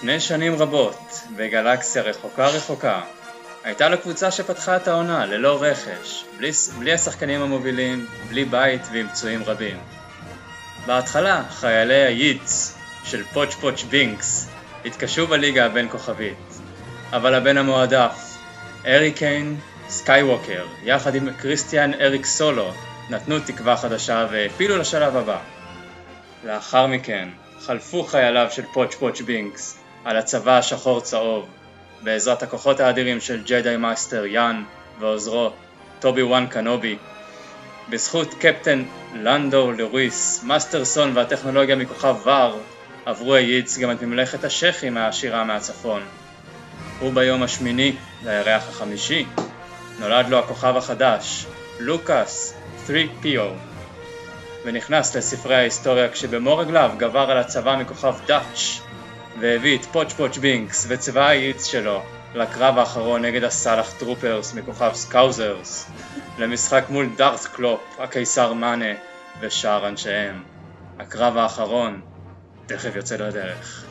לפני שנים רבות, בגלקסיה רחוקה רחוקה, הייתה לו קבוצה שפתחה את העונה ללא רכש, בלי, בלי השחקנים המובילים, בלי בית ועם פצועים רבים. בהתחלה, חיילי ה Yids של פוץ' פוץ' בינקס התקשו בליגה הבין כוכבית, אבל הבן המועדף, ארי קיין סקייווקר, יחד עם קריסטיאן אריק סולו, נתנו תקווה חדשה והעפילו לשלב הבא. לאחר מכן, חלפו חייליו של פוץ' פוץ' בינקס על הצבא השחור צהוב בעזרת הכוחות האדירים של ג'די master יאן ועוזרו טובי וואן קנובי. בזכות קפטן לנדו לוויס, מאסטרסון והטכנולוגיה מכוכב VAR עברו ה Yids גם את ממלכת השייח'ים העשירה מהצפון. וביום השמיני לירח החמישי. נולד לו הכוכב החדש, לוקאס 3PO ונכנס לספרי ההיסטוריה כשבמו רגליו גבר על הצבא מכוכב Dutch והביא את פוץ' פוץ' בינקס וצבא ה Yids שלו לקרב האחרון נגד הסאלח troopers מכוכב Scousers למשחק מול דארת קלופ, הקיסר מאנה ושאר אנשיהם. הקרב האחרון תכף יוצא לדרך.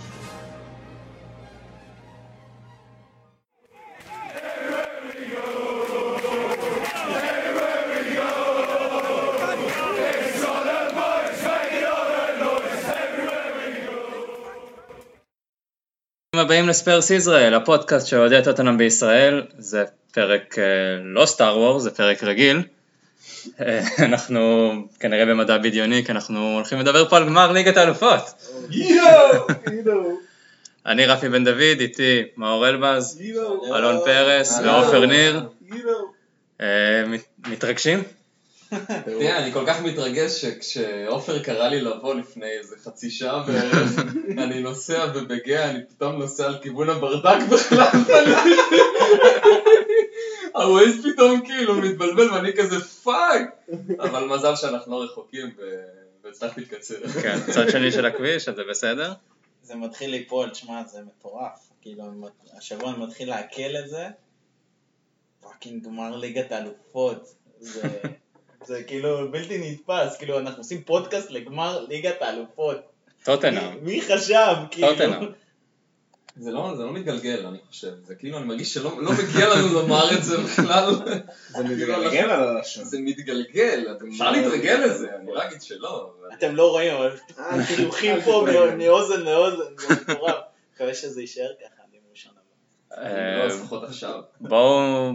הבאים לספרס ישראל, הפודקאסט שאוהדי טוטנאם בישראל, זה פרק אה, לא סטאר וור, זה פרק רגיל. אה, אנחנו כנראה במדע בדיוני, כי אנחנו הולכים לדבר פה על גמר ליגת האלופות. אני רפי בן דוד, איתי מאור אלבז, אלון פרס ועופר ניר. אה, מתרגשים? תראה, אני כל כך מתרגש שכשעופר קרא לי לבוא לפני איזה חצי שעה בערך, אני נוסע ובגאה, אני פתאום נוסע על כיוון הברדק בכלל, ה Waze פתאום כאילו מתבלבל ואני כזה fuck, אבל מזל שאנחנו לא רחוקים והצלחתי להתקצר. כן, צד שני של הכביש, אז זה בסדר? זה מתחיל ליפול, תשמע, זה מטורף. כאילו, השבוע אני מתחיל לעכל את זה, fucking גמר ליגת האלופות. זה כאילו בלתי נתפס, כאילו אנחנו עושים פודקאסט לגמר ליגת האלופות. טוטנאם. מי חשב, כאילו. טוטנאם. זה לא, זה לא מתגלגל, אני חושב. זה כאילו, אני מרגיש שלא לא מגיע לנו לומר את זה בכלל. זה מתגלגל על הלשון. זה מתגלגל, אפשר להתרגל לזה, אני לא אגיד שלא. אתם לא רואים, אבל חיוכים פה מאוזן לאוזן, זה מטורף. מקווה שזה יישאר ככה, אני מושן הבא.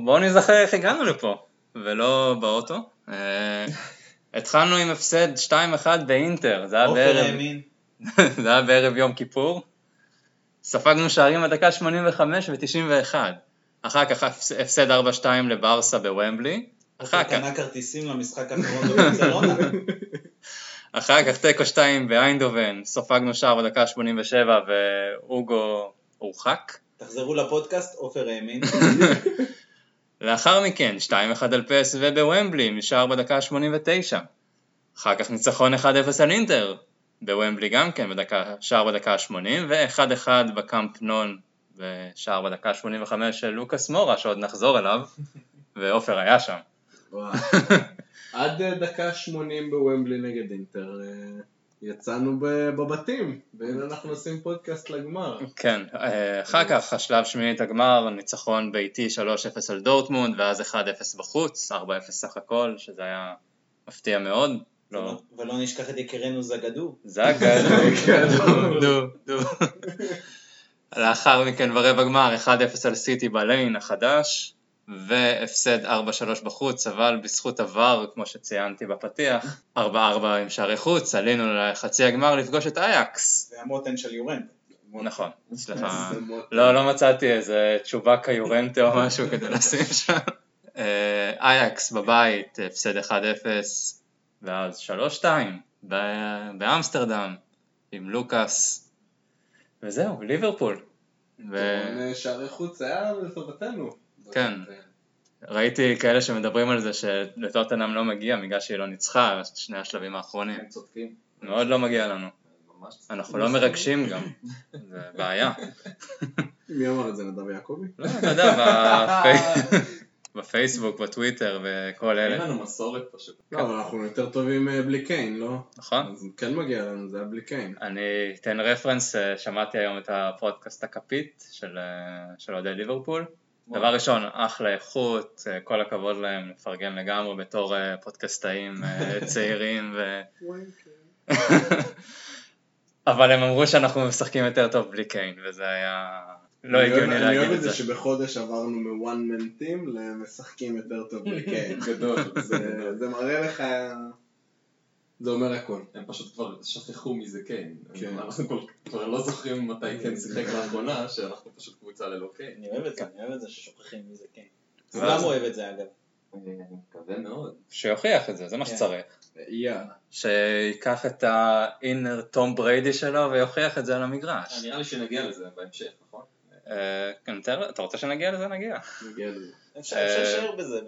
בואו נזכר איך הגענו לפה, ולא באוטו. אה, התחלנו עם הפסד 2-1 באינטר, זה היה בערב... זה היה בערב יום כיפור. ספגנו שערים בדקה 85 ו-91. אחר כך הפסד 4-2 לברסה בוומבלי. אחר כך... קנה כרטיסים למשחק האחרון בברצלונה. אחר כך תיקו 2 באיינדובן, ספגנו שער בדקה 87 ואוגו הורחק. תחזרו לפודקאסט, עופר האמין. לאחר מכן 2-1 על פס ובוומבלי משער בדקה ה-89. אחר כך ניצחון 1-0 על אינטר, בוומבלי גם כן, בדקה, שער בדקה ה-80, ו-1-1 בקאמפ נון בשער בדקה ה-85 של לוקאס מורה, שעוד נחזור אליו, ועופר היה שם. עד דקה 80 בוומבלי נגד אינטר. יצאנו בבתים, והנה אנחנו עושים פודקאסט לגמר. כן, אה, אחר כך השלב שמינית הגמר, ניצחון ביתי 3-0 על דורטמונד, ואז 1-0 בחוץ, 4-0 סך הכל, שזה היה מפתיע מאוד. לא. ולא נשכח את יקירנו זגדו. זגדו, דו, דו. לאחר מכן ברבע גמר 1-0 על סיטי בליין החדש, והפסד 4-3 בחוץ, אבל בזכות עבר, כמו שציינתי בפתיח, 4-4 עם שערי חוץ, עלינו לחצי הגמר לפגוש את אייקס. זה המותן של יורנט. נכון, סליחה, לא, לא מצאתי איזה תשובה כיורנטה או משהו כדי לשים שם. אה, אייקס בבית, הפסד 1-0, ואז 3-2 באמסטרדם עם לוקאס, וזהו, ליברפול. שערי חוץ היה לטובתנו. כן. ראיתי כאלה שמדברים על זה שלטוטנאם לא מגיע בגלל שהיא לא ניצחה שני השלבים האחרונים. הם צודקים. מאוד לא מגיע לנו. אנחנו לא מרגשים גם, זה בעיה. מי אמר את זה, נדב יעקבי? לא, אתה יודע, בפייסבוק, בטוויטר וכל אין אלה, לנו מסורת פשוט. לא, אבל אנחנו יותר טובים אה, בלי קיין, לא? נכון? אז כן מגיע לנו, זה היה בלי קיין. אני אתן רפרנס, אה, שמעתי היום את הפודקאסט הכפית אה, של אוהדי ליברפול. דבר ראשון, אחלה איכות, אה, כל הכבוד להם, מפרגן לגמרי בתור אה, פודקאסטאים אה, צעירים ו... אבל הם אמרו שאנחנו משחקים יותר טוב בלי קיין, וזה היה לא אני אוהב- הגיוני אני אוהב להגיד את את זה זה. שבחודש עברנו מוואן מן טים למשחקים יותר טוב בלי קיין. גדול. זה- זה מראה לך, זה אומר הכל. הם פשוט כבר שכחו מי זה קיין. כן. אנחנו כל- כבר לא זוכרים מתי קיין שיחק לאחרונה, שאנחנו פשוט קבוצה ללא קיין. אני אוהב את זה, אני אוהב את זה ששוכחים מי זה כן. ואז- כולם אוהב את זה אגב. אני מקווה מאוד. שיוכיח את זה, זה מה כן. שצריך. שיקח את האינר תום בריידי שלו ויוכיח את זה על המגרש. נראה לי שנגיע לזה בהמשך, נכון? אה, כן, אתה רוצה שנגיע לזה? נגיע. נגיע לזה. אפשר אה, להישאר בזה,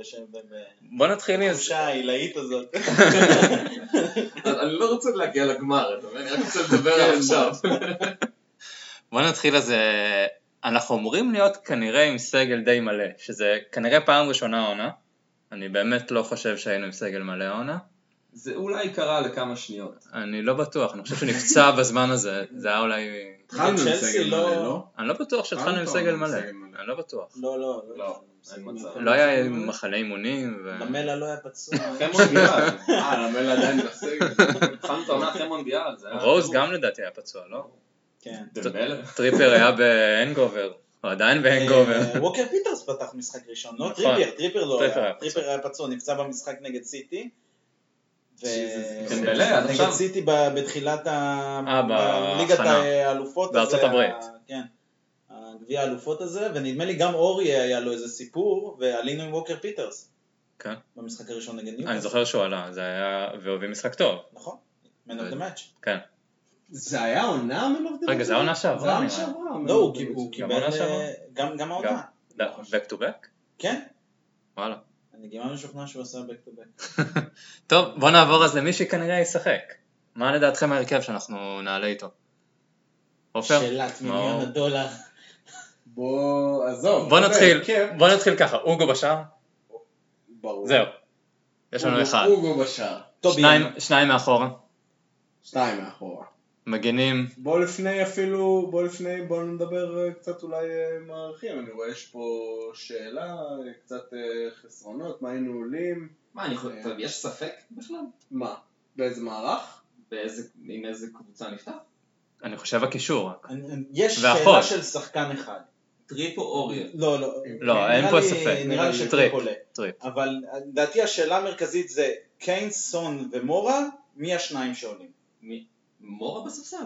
בוא נתחיל עם זה. בתחושה העילאית הזאת. אני לא רוצה להגיע לגמר? אני רק רוצה לדבר על עכשיו. בוא נתחיל אז, אה, אנחנו אמורים להיות כנראה עם סגל די מלא, שזה כנראה פעם ראשונה העונה. אני באמת לא חושב שהיינו עם סגל מלא העונה. זה אולי קרה לכמה שניות. אני לא בטוח, אני חושב שנפצע בזמן הזה, זה היה אולי... התחלנו עם סגל לא- מלא, לא? אני לא בטוח שהתחלנו עם סגל מלא. אני לא בטוח. לא, לא, לא, מצב. לא היה מחנה אימונים. למלה לא היה פצוע. אחרי מונדיאל. אה, למל עדיין בסגל. התחלנו את העונה אחרי מונדיאל. רוז. גם לדעתי היה פצוע, לא? כן. טריפר היה בהנגובר, הוא עדיין ב hangover. אה, ווקר פיטרס פתח משחק ראשון, לא נכון. טריפייר, טריפייר לא טריפייר היה. טריפייר היה פצוע, נפצע במשחק נגד סיטי. נגד. סיטי ב- בתחילת. אה, בהכנה. האלופות. בארצות הברית. כן. הגביע האלופות הזה, ונדמה לי גם אורייה היה לו איזה סיפור, ועלינו עם ווקר פיטרס. כן. במשחק הראשון נגד ניוקאסל. אני זוכר שהוא עלה, זה היה... והוא הביא משחק טוב, נכון. Man of the match. כן. זה היה עונה מנובדל? רגע, זה העונה שעברה, זה העונה נראה. שעברה. לא, הוא. קיבל... עונה? אה, גם גם העונה. לא, back to back? כן. וואלה. אני כמעט משוכנע שהוא עשה back to back. טוב, בוא נעבור אז למי שכנראה ישחק. מה לדעתכם ההרכב שאנחנו נעלה איתו? עופר? שאלת מיליון הדולר. בוא, עזוב. בוא נתחיל, הרכב. בוא נתחיל ככה, אוגו בשער, ברור. זהו. יש לנו אוגו- אחד. אוגו בשער. שניים- שניים מאחורה, שתיים מאחורה. מגנים, בוא לפני אפילו, בוא לפני, בוא נדבר אה, קצת אולי אה, מערכים, אני רואה יש פה שאלה, אה, קצת חסרונות, מה היינו עולים, מה, אני חושב, טוב, יש ספק בכלל? מה, באיזה מערך? באיזה, עם איזה קבוצה נפתח? אני חושב הקישור רק. יש. שאלה של שחקן אחד. טריפ או אורייה? לא, לא. לא, אין פה ספק. נראה לי טריפ. שטריפ עולה. טריפ. אבל לדעתי השאלה המרכזית זה קיין, סון ומורה, מי השניים שעולים? מי? מורה בספסל.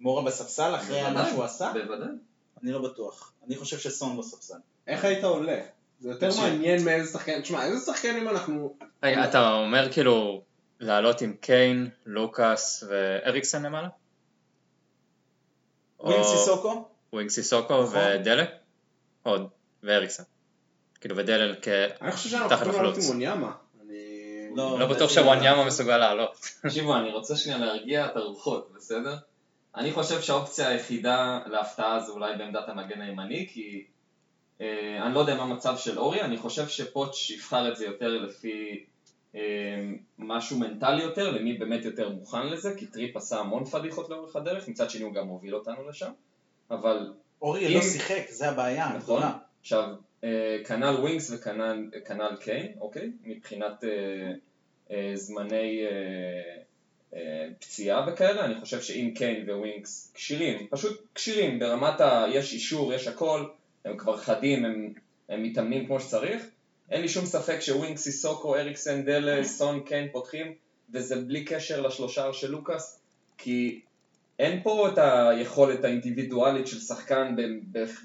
מורה בספסל אחרי מה שהוא עשה? בוודאי. אני לא בטוח. אני חושב שסון בספסל. איך היית עולה? זה יותר. מעניין מאיזה שחקן, תשמע, איזה שחקנים אנחנו, רגע, אתה אומר כאילו לעלות עם קיין, לוקאס ואריקסן למעלה? ווינקס או סיסוקו? ווינקס סיסוקו נכון. ודלה? עוד, ואריקסן. כאילו ודלה כ... אני חושב שאנחנו תחת יכולים לעלות החלוץ. לא. לא בטוח שוואניאמה מסוגל לעלות. תקשיבו, אני רוצה שנייה להרגיע את הרוחות, בסדר? אני חושב שהאופציה היחידה להפתעה זה אולי בעמדת המגן הימני, כי אה, אני לא יודע מה המצב של אורייה, אני חושב שפוץ' יבחר את זה יותר לפי אה, משהו מנטלי יותר, למי באמת יותר מוכן לזה, כי טריפ עשה המון פדיחות לאורך הדרך, מצד שני הוא גם מוביל אותנו לשם, אבל אורייה אם- לא שיחק, זה הבעיה נכון. עכשיו, אה, כנ"ל ווינקס וכנ"ל כנ"ל קיין, אוקיי? מבחינת אה, אה, זמני אה, פציעה וכאלה, אני חושב שאם קיין וווינקס כשירים, פשוט כשירים, ברמת ה... יש אישור, יש הכל, הם כבר חדים, הם, הם מתאמנים כמו שצריך, אין לי שום ספק שווינקס, סיסוקו, אריקסן, דלה, סון, קיין פותחים, וזה בלי קשר לשלושה של לוקאס, כי אין פה את היכולת האינדיבידואלית של שחקן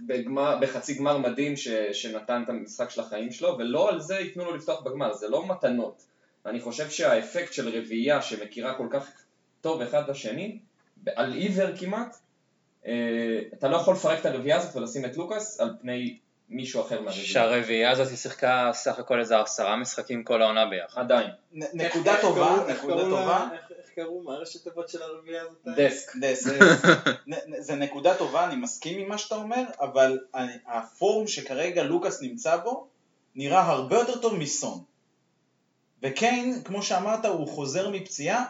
בגמר, בחצי גמר מדהים ש, שנתן את המשחק של החיים שלו, ולא על זה ייתנו לו לפתוח בגמר, זה לא מתנות. אני חושב שהאפקט של רביעייה שמכירה כל כך טוב אחד את השני, על עיוור כמעט, אה, אתה לא יכול לפרק את הרביעייה הזאת ולשים את לוקאס על פני מישהו אחר מהרביעייה. שהרביעייה הזאת היא שיחקה סך הכל איזה עשרה משחקים כל העונה ביחד. עדיין. נ- נקודה טובה, נקודה טובה. איך קראו? מה ראשי תיבות של הרביעייה הזאת? דסק. דס. נ- נ- זה נקודה טובה, אני מסכים עם מה שאתה אומר, אבל הפורום שכרגע לוקאס נמצא בו, נראה הרבה יותר טוב מסון. וקיין, כמו שאמרת, הוא חוזר מפציעה.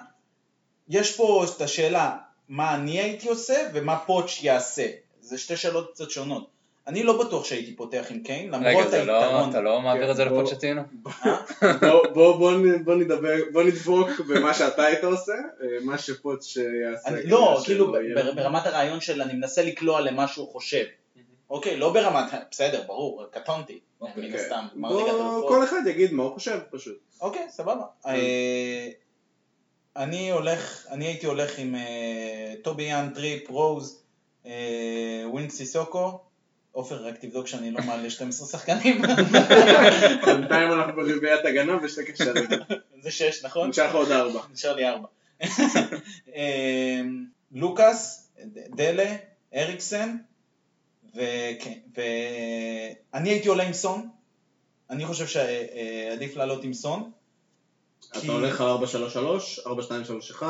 יש פה את השאלה, מה אני הייתי עושה ומה פוטש יעשה. זה שתי שאלות קצת שונות. אני לא בטוח שהייתי פותח עם קיין, למרות רגע, זה לא, היתרון. אתה לא מעביר את זה בוא- לפוצ'טינו? אה? בוא- נדבר, נדבוק במה שאתה היית עושה, אה, מה שפוץ' שיעשה. לא, כאילו. ברמת הרעיון של אני מנסה לקלוע למה שהוא חושב. אוקיי, לא ברמת, בסדר, ברור, קטונתי, אוקיי, מן כן. הסתם. כל אחד יגיד מה הוא חושב פשוט. אוקיי, סבבה. אה, אני הולך, אני הייתי הולך עם טובי יאן, טריפ, רוז, ווינקס סיסוקו. עופר, רק תבדוק שאני לא מעלה 12 שחקנים. בינתיים אנחנו ברביעיית הגנה ושתי קשרים. זה 6, נכון? נשאר לך עוד ארבע. נשאר לי 4. לוקאס, דלה, אריקסן, ואני הייתי עולה עם סון. אני חושב שעדיף לעלות עם סון. אתה הולך על 4-3-3, 4-2-3-1,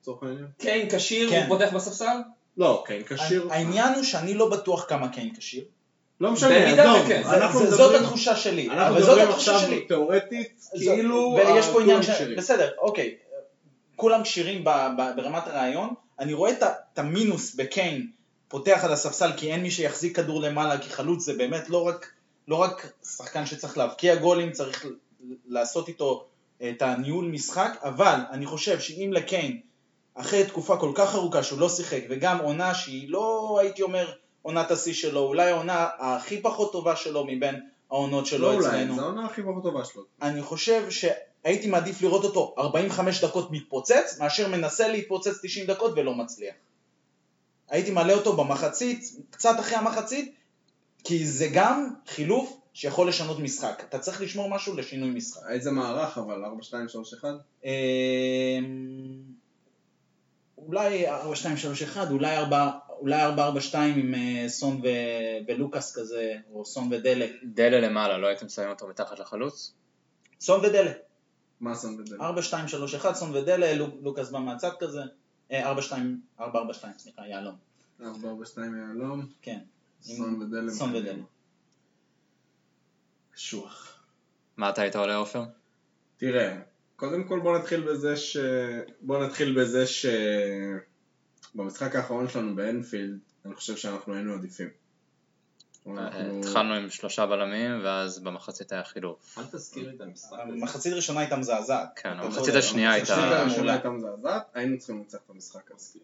לצורך העניין? קיין כשיר, כן. הוא פותח בספסל? לא, כן, כשיר. העניין הוא שאני לא בטוח כמה קיין כשיר. לא משנה, עזוב, זה- אנחנו זה- זאת מדברים- התחושה שלי. אנחנו אבל זאת מדברים התחושה עכשיו שלי. תאורטית, זו- כאילו ויש פה עניין ש... בסדר, אוקיי. כולם כשירים ברמת הרעיון. אני רואה את המינוס בקיין פותח על הספסל כי אין מי שיחזיק כדור למעלה, כי חלוץ זה באמת לא רק, לא רק שחקן שצריך להבקיע גולים, צריך לעשות איתו את הניהול משחק, אבל אני חושב שאם לקיין, אחרי תקופה כל כך ארוכה שהוא לא שיחק, וגם עונה שהיא לא, הייתי אומר, עונת השיא שלו, אולי העונה הכי פחות טובה שלו מבין העונות שלו לא אולי, אצלנו. זו העונה הכי פחות טובה שלו. אני חושב שהייתי מעדיף לראות אותו 45 דקות מתפוצץ, מאשר מנסה להתפוצץ 90 דקות ולא מצליח. הייתי מעלה אותו במחצית, קצת אחרי המחצית, כי זה גם חילוף שיכול לשנות משחק. אתה צריך לשמור משהו לשינוי משחק. איזה מערך אבל, 4-2-3-1? אמ, אולי 4-2-3-1, אולי 4 אולי 4-4-2 עם אה, סון ו- ולוקאס כזה, או סון ודלה. דלה למעלה, לא הייתם שמים אותו מתחת לחלוץ? סון ודלה. מה שם בזה? 4, 2, 3, 1, סון ודלה, לוק- לוקאס בא מהצד כזה, אה, 4, 2, 4, 4, 2, סליחה, יהלום, 4-4-2 יהלום, כן, סון ודלם. סון ודלה. קשוח. מה אתה היית עולה עופר? תראה, קודם כל בוא נתחיל בזה ש... בוא נתחיל בזה ש... במשחק האחרון שלנו באנפילד, אני חושב שאנחנו היינו עדיפים. אנחנו- התחלנו עם שלושה בלמים, ואז במחצית היה חילוף. אל תזכיר את המשחק. המחצית הראשונה הייתה מזעזעת. כן, המחצית השנייה המחצית הייתה- השנייה מעולה. הייתה מזעזעת, היינו צריכים לנצח את המשחק הזה.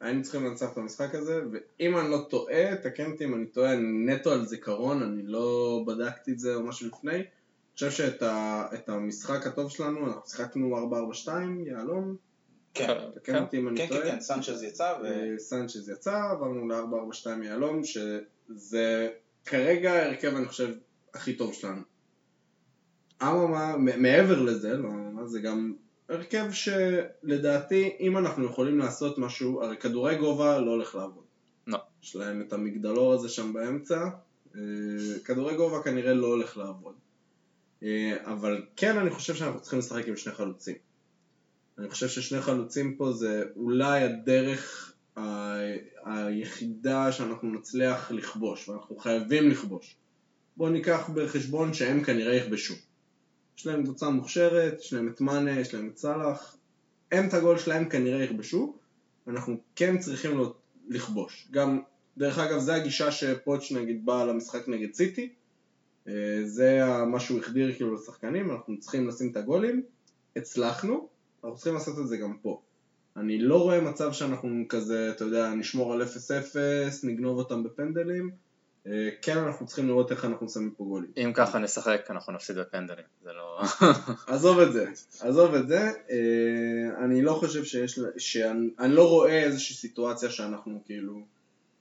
היינו צריכים לנצח את המשחק הזה, ואם אני לא טועה, תקן אותי אם אני טועה, אני נטו על זיכרון, אני לא בדקתי את זה או משהו לפני. חושב שאת ה- את המשחק הטוב שלנו, אנחנו שיחקנו 4-4-2, יהלום, כן, תקן אותי אם אני כן, טועה. כן, כן, סנצ'ז יצא, ו... אה, סנצ'ז יצא, עברנו ל-442 יהלום, שזה כרגע ההרכב אני חושב הכי טוב שלנו. אממה, מעבר לזה, לא, מה זה גם הרכב שלדעתי אם אנחנו יכולים לעשות משהו, הרי כדורי גובה לא הולך לעבוד. לא. יש להם את המגדלור הזה שם באמצע, אה, כדורי גובה כנראה לא הולך לעבוד. אה, אבל כן אני חושב שאנחנו צריכים לשחק עם שני חלוצים. אני חושב ששני חלוצים פה זה אולי הדרך ה- היחידה שאנחנו נצליח לכבוש, ואנחנו חייבים לכבוש. בואו ניקח בחשבון שהם כנראה יכבשו. יש להם קבוצה מוכשרת, יש להם את מאנה, יש להם את סאלח, הם את הגול שלהם כנראה יכבשו, אנחנו כן צריכים לכבוש. גם, דרך אגב, זה הגישה שפוטש נגיד בא למשחק נגד סיטי, זה ה- מה שהוא החדיר כאילו לשחקנים, אנחנו צריכים לשים את הגולים, הצלחנו, אנחנו צריכים לעשות את זה גם פה. אני לא רואה מצב שאנחנו כזה, אתה יודע, נשמור על 0-0, נגנוב אותם בפנדלים. אה, כן, אנחנו צריכים לראות איך אנחנו שמים פה גולים. אם ככה נשחק, אנחנו נפסיד בפנדלים. זה לא... עזוב את זה, עזוב את זה. אה, אני לא חושב שיש, שאני אני לא רואה איזושהי סיטואציה שאנחנו כאילו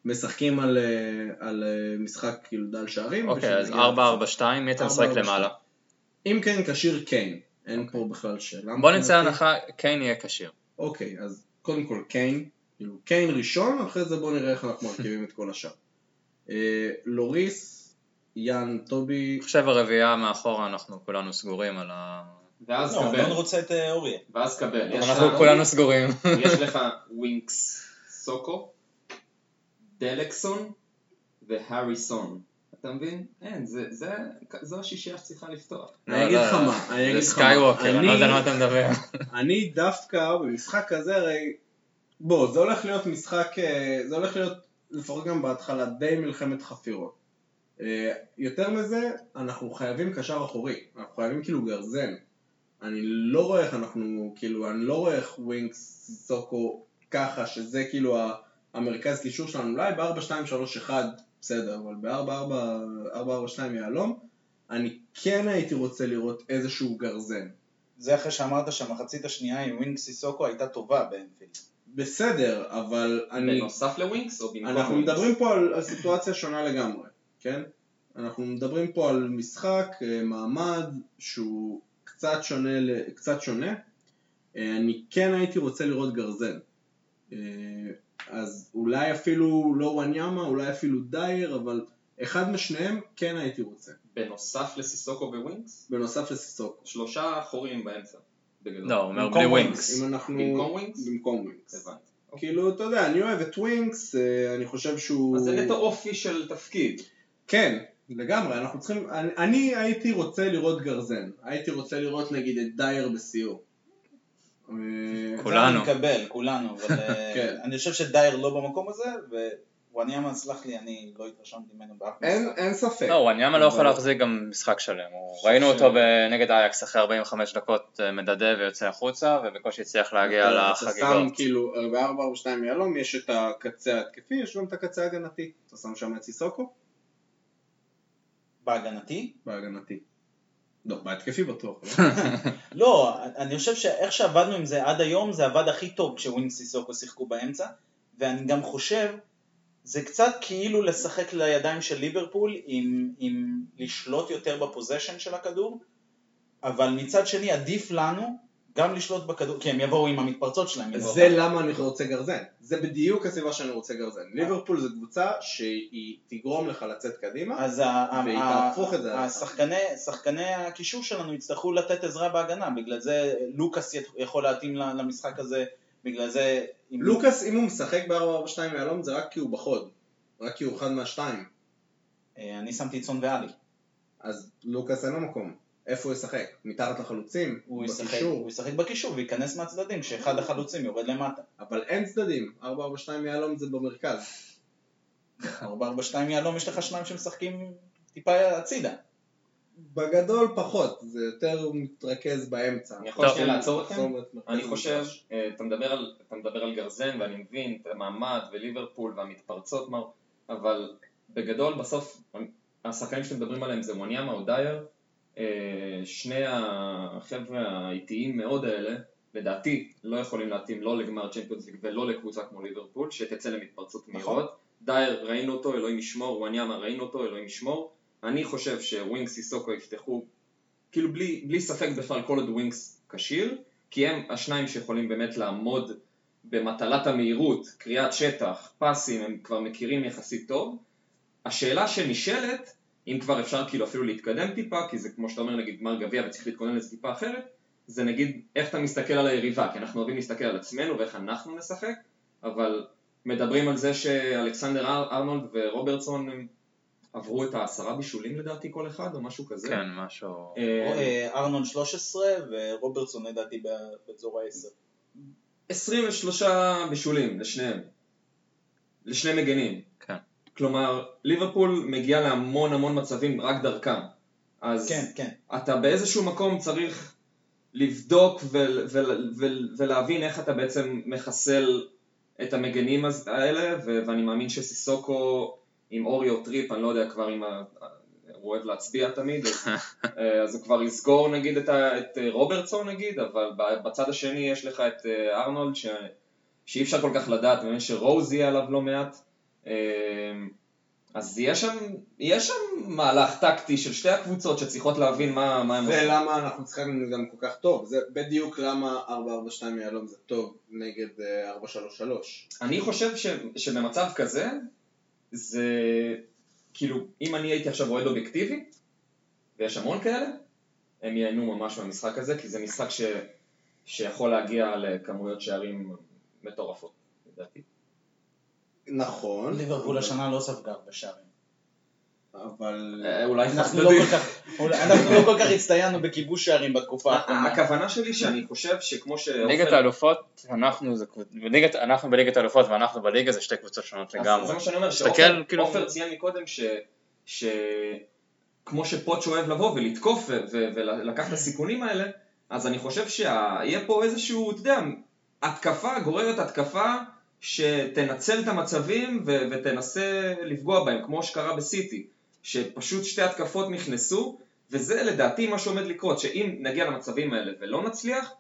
משחקים על, אה, על אה, משחק כאילו דל שערים. אוקיי, אז ושנגיע 4-4-2, מי אתה משחק 4-4-2. למעלה? אם כן כשיר קיין, אין אוקיי. פה בכלל שאלה. בוא נצא. להנחה, קיין יהיה כשיר. אוקיי, אז קודם כל קיין, כאילו קיין ראשון, אחרי זה בואו נראה איך אנחנו מרכיבים את כל השאר. אה, לוריס, יאן, טובי, אני חושב הרביעייה מאחורה, אנחנו כולנו סגורים על ה... ואז לא, קבל. אלון רוצה את אוריה. ואז קבל. אנחנו כולנו סגורים. יש לך ווינקס סוקו, דלקסון והריסון. אתה מבין? אין, זה, זה, זו השישייה שצריכה לפתוח. אני אגיד לך מה, אני אגיד לך זה מה. סקייווקר, אני לא יודע על מה אתה מדבר. אני דווקא במשחק כזה, הרי... בוא, זה הולך להיות משחק, אה, זה הולך להיות, לפחות גם בהתחלה, די מלחמת חפירות. אה, יותר מזה, אנחנו חייבים קשר אחורי, אנחנו חייבים כאילו גרזן. אני לא רואה איך אנחנו, כאילו, אני לא רואה איך ווינקס סיסוקו ככה, שזה כאילו ה- המרכז קישור שלנו, אולי ב-4-2-3-1 בסדר, אבל ב-4-4-2 יהלום, אני כן הייתי רוצה לראות איזשהו גרזן. זה אחרי שאמרת שהמחצית השנייה עם ווינקס סיסוקו הייתה טובה באנפילד. בסדר, אבל אני... בנוסף לווינקס או במקום אנחנו ווינקס? מדברים פה על, על סיטואציה שונה לגמרי, כן? אנחנו מדברים פה על משחק, אה, מעמד, שהוא קצת שונה, ל- קצת שונה. אה, אני כן הייתי רוצה לראות גרזן. אז אולי אפילו לא וואניאמה, אולי אפילו דייר, אבל אחד משניהם כן הייתי רוצה. בנוסף לסיסוקו ווינקס? בנוסף לסיסוקו. שלושה אחורים באמצע. לא, הוא אומר במקום בלי ווינקס. ווינקס. אם אנחנו... במקום ווינקס? במקום ווינקס. הבנתי. כאילו, אתה יודע, אני אוהב את ווינקס, אה, אני חושב שהוא... אז זה נטו אופי של תפקיד. כן, לגמרי, אנחנו צריכים, אני, אני הייתי רוצה לראות גרזן, הייתי רוצה לראות נגיד את דייר בשיאו. אה, כולנו. מקבל, כולנו, אבל אה, כן. אני חושב שדייר לא במקום הזה, ווואניאמה, סלח לי, אני לא התרשמתי ממנו באף אין, משחק. אין ספק. לא, וואניאמה לא יכול להחזיק גם משחק שלם. ראינו אותו נגד אייקס אחרי 45 דקות אה, מדדה ויוצא החוצה, ובקושי הצליח להגיע אתה- אתה שם לחגיגות. כאילו, ב-442 יהלום יש את הקצה ההתקפי, יש גם את הקצה ההגנתי. אתה שם שם את סיסוקו? בהגנתי? בהגנתי. לא, בהתקפי בטוח. לא? אני חושב שאיך שעבדנו עם זה עד היום, זה עבד הכי טוב כשווינג סיסוקו שיחקו באמצע, ואני גם חושב, זה קצת כאילו לשחק לידיים של ליברפול עם, עם לשלוט יותר בפוזיישן של הכדור, אבל מצד שני עדיף לנו גם לשלוט בכדור, כי הם יבואו עם המתפרצות שלהם. זה למה אני רוצה גרזן. זה בדיוק הסיבה שאני רוצה גרזן. ליברפול זו קבוצה שהיא תגרום לך לצאת קדימה. אז והיא תהפוך את זה. השחקני, שחקני הקישור שלנו יצטרכו לתת עזרה בהגנה, בגלל זה לוקאס יכול להתאים למשחק הזה, בגלל זה... לוקאס, אם הוא משחק ב-442 יהלום זה רק כי הוא בחוד. רק כי הוא אחד מהשתיים. אה, אני שמתי סון ואלי. אז לוקאס אין לו מקום. איפה הוא ישחק? מתחת לחלוצים? הוא ישחק, בקישור? הוא ישחק בקישור וייכנס מהצדדים, שאחד החלוצים יורד למטה. אבל אין צדדים. 442 יהלום זה במרכז. 4-4-2 יהלום יש לך שניים שמשחקים טיפה הצידה. בגדול פחות. זה יותר מתרכז באמצע. אני יכול. שנייה לעצור אתכם? אני חושב. אה, אתה מדבר על, אתה מדבר על גרזן ואני מבין את המעמד וליברפול והמתפרצות, מר, אבל בגדול בסוף השחקנים שאתם מדברים עליהם זה וואניאמה או דייר, שני החבר'ה האיטיים מאוד האלה, לדעתי לא יכולים להתאים לא לגמר צ'מפיונס ליג ולא לקבוצה כמו ליברפול, שתצא למתפרצות נכון. מהירות. דייר ראינו אותו, אלוהים ישמור, וואניאמה ראינו אותו, אלוהים ישמור. אני חושב שווינקס סיסוקו יפתחו, כאילו בלי, בלי ספק בכלל כל עוד ווינקס כשיר, כי הם השניים שיכולים באמת לעמוד במטלת המהירות, קריאת שטח, פסים, הם כבר מכירים יחסית טוב. השאלה שנשאלת, אם כבר אפשר כאילו אפילו להתקדם טיפה, כי זה כמו שאתה אומר נגיד גמר גביע וצריך להתכונן לזה טיפה אחרת, זה נגיד איך אתה מסתכל על היריבה, כי אנחנו אוהבים להסתכל על עצמנו ואיך אנחנו נשחק, אבל מדברים על זה שאלכסנדר אר- ארנולד ורוברטסון הם עברו את העשרה בישולים לדעתי כל אחד או משהו כזה. כן, משהו... אה, אה, ארנון 13 ורוברטסון לדעתי ב- באזור ה-10. 23 בישולים לשניהם, לשני מגנים. כלומר, ליברפול מגיעה להמון המון מצבים רק דרכם. אז כן, כן. אתה באיזשהו מקום צריך לבדוק ול, ול, ול, ולהבין איך אתה בעצם מחסל את המגנים האלה, ו- ואני מאמין שסיסוקו עם אורייה או טריפ, אני לא יודע כבר אם ה- הוא אוהב להצביע תמיד, אז, אה, אז הוא כבר יסגור נגיד את, ה- את אה, רוברטסון נגיד, אבל בצד השני יש לך את אה, ארנולד ש, שאי אפשר כל כך לדעת, אני מבין שרוז יהיה עליו לא מעט. אה, אז יש שם, יש שם מהלך טקטי של שתי הקבוצות שצריכות להבין מה, מה הם זה עושים. למה אנחנו משחקים גם כל כך טוב, זה בדיוק למה 442 יהלום זה טוב נגד אה, 433. אני חושב ש, שבמצב כזה, זה כאילו, אם אני הייתי עכשיו אוהד אובייקטיבי, ויש המון כאלה, הם ייהנו ממש מהמשחק הזה, כי זה משחק ש, שיכול להגיע לכמויות שערים מטורפות, לדעתי. נכון. ליברפול השנה לא ספגה הרבה שערים. אבל... אה, אולי אנחנו לא. כל כך- אנחנו לא כל כך הצטיינו בכיבוש שערים בתקופה האחרונה. הכוונה שלי שאני חושב שכמו שעופר... ליגת האלופות, אנחנו זה קבוצ- בליגת- אנחנו בליגת האלופות ואנחנו בליגה זה שתי קבוצות שונות אז לגמרי. זה מה שאני אומר, שעופר כאילו- ציין מקודם ש... ש... כמו שפוטש אוהב לבוא ולתקוף ו- ו- ולקחת את הסיכונים האלה, אז אני חושב שיהיה פה איזשהו, אתה יודע, התקפה גוררת התקפה שתנצל את המצבים ו- ותנסה לפגוע בהם, כמו שקרה בסיטי, שפשוט שתי התקפות נכנסו, וזה לדעתי מה שעומד לקרות, שאם נגיע למצבים האלה ולא נצליח,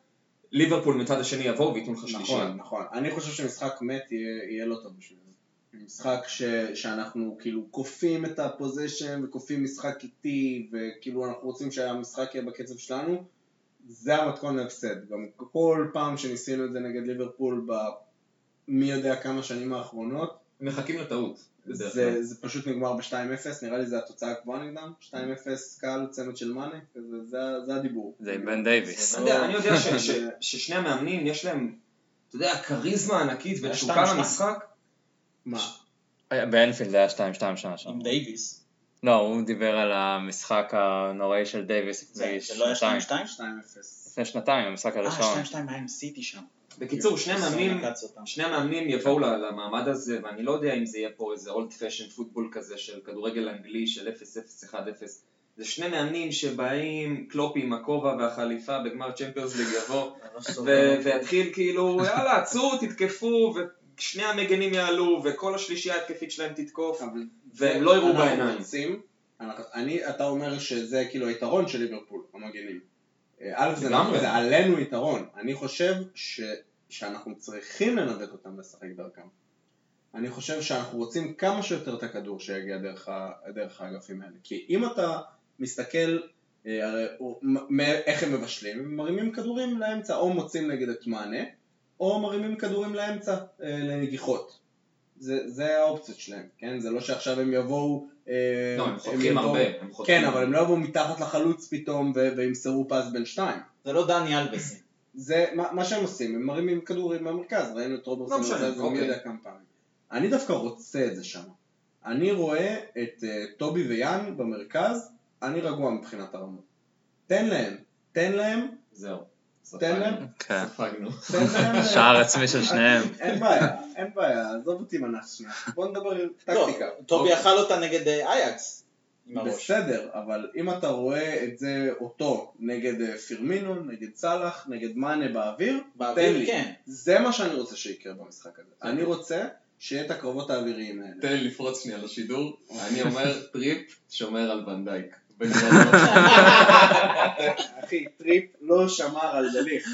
ליברפול מצד השני יבואו וייתנו לך שלישייה. נכון, נכון. אני חושב שמשחק מת יהיה, יהיה לא טוב בשביל זה. משחק ש, שאנחנו כאילו כופים את הפוזיישן וכופים משחק איטי וכאילו אנחנו רוצים שהמשחק יהיה בקצב שלנו, זה המתכון להפסד. גם כל פעם שניסינו את זה נגד ליברפול במי יודע כמה שנים האחרונות, מחכים לטעות. זה, זה פשוט נגמר ב-2-0, נראה לי זו התוצאה הקבועה נגדם, 2-0 קל, צמד של מאנה, כזה, זה, זה הדיבור. זה עם בן דייוויס. אני יודע, אני יודע ש- ש- ששני המאמנים יש להם, אתה יודע, כריזמה ענקית זה ותשוקה למשחק. מה? באנפילד זה היה 2-2 שנה שם. עם דייוויס. לא, הוא דיבר על המשחק הנוראי של דייוויס זה לפני זה לא היה שנתיים. 2-2? 2-0. לפני שנתיים, המשחק אה, הראשון. 2-2 היה עם סיטי שם. בקיצור, שני אותם. שני המאמנים יבואו למעמד הזה, ואני לא יודע אם זה יהיה פה איזה old fashioned football כזה של כדורגל אנגלי של 0-0-1-0. זה שני מאמנים שבאים, קלופי עם הכובע והחליפה בגמר צ'מפיונס ליג יבוא, ו- ויתחיל כאילו, יאללה, עצרו, תתקפו, ושני המגנים יעלו, וכל השלישייה ההתקפית שלהם תתקוף. והם לא יראו בעיניים. אני, אתה אומר שזה כאילו היתרון של ליברפול, המגנים. אה, א', זה. נכון, זה עלינו יתרון. אני חושב ש, שאנחנו צריכים לנווט אותם לשחק דרכם. אני חושב שאנחנו רוצים כמה שיותר את הכדור שיגיע דרך, ה, דרך האגפים האלה. כי אם אתה מסתכל, אה, הרי איך הם מבשלים, הם מרימים כדורים לאמצע, או מוצאים נגד את מענה, או מרימים כדורים לאמצע אה, לנגיחות. זה, זה האופציות שלהם, כן? זה לא שעכשיו הם יבואו... אה, לא, הם חותכים יבואו- הרבה. הם חותכים. כן, אבל הם לא יבואו מתחת לחלוץ פתאום וימסרו פס בין שתיים. זה לא דני אלבסי. זה מה, מה שהם עושים, הם מרימים כדורים מהמרכז, ראינו את רוברטסון לא עושה את זה מי אוקיי. יודע כמה פעמים. אני דווקא רוצה את זה שם. אני רואה את uh, טובי ויאן במרכז, אני רגוע מבחינת הרמות. תן להם, תן להם, זהו. תן להם, כן. ספגנו. שער עצמי של שניהם. אין בעיה, אין בעיה, עזוב אותי עם הנאס שנייה. בוא נדבר על טקטיקה. לא, טובי אכל אותה נגד אה, אייקס. עם. בסדר, אבל אם אתה רואה את זה אותו נגד אה, פירמינו, נגד סאלח, נגד מאנה באוויר, תן באוויר לי. כן. זה מה שאני רוצה שיקרה במשחק הזה. אני רוצה שיהיה את הקרבות האוויריים האלה. תן לי לפרוץ שנייה לשידור. אני אומר טריפ שומר על ונדייק. אחי, טריפ לא שמר על דליך.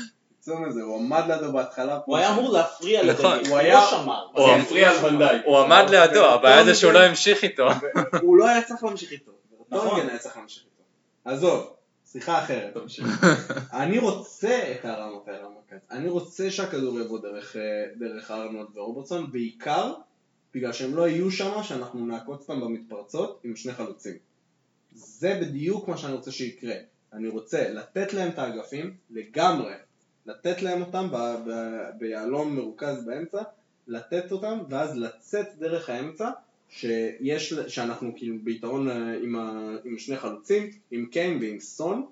הוא עמד לידו בהתחלה. הוא היה אמור להפריע נכון. לדייוויס. הוא לא שמר. הוא הפריע על ונדייק. הוא עמד לידו, הבעיה זה שהוא לא המשיך איתו. הוא לא היה צריך להמשיך איתו. נכון. היה צריך להמשיך איתו. עזוב, שיחה אחרת. אני רוצה את הרמות האלה. אני רוצה שהכדור יבוא דרך, אה, דרך ארנולד ורוברטסון, בעיקר בגלל שהם לא יהיו שם, שאנחנו נעקוץ אותם במתפרצות עם שני חלוצים. זה בדיוק מה שאני רוצה שיקרה. אני רוצה לתת להם את האגפים, לגמרי, לתת להם אותם ב- ב- ביהלום מרוכז באמצע, לתת אותם, ואז לצאת דרך האמצע, שיש, שאנחנו כאילו ביתרון אה, עם, ה, עם שני חלוצים, עם קיין ועם סון,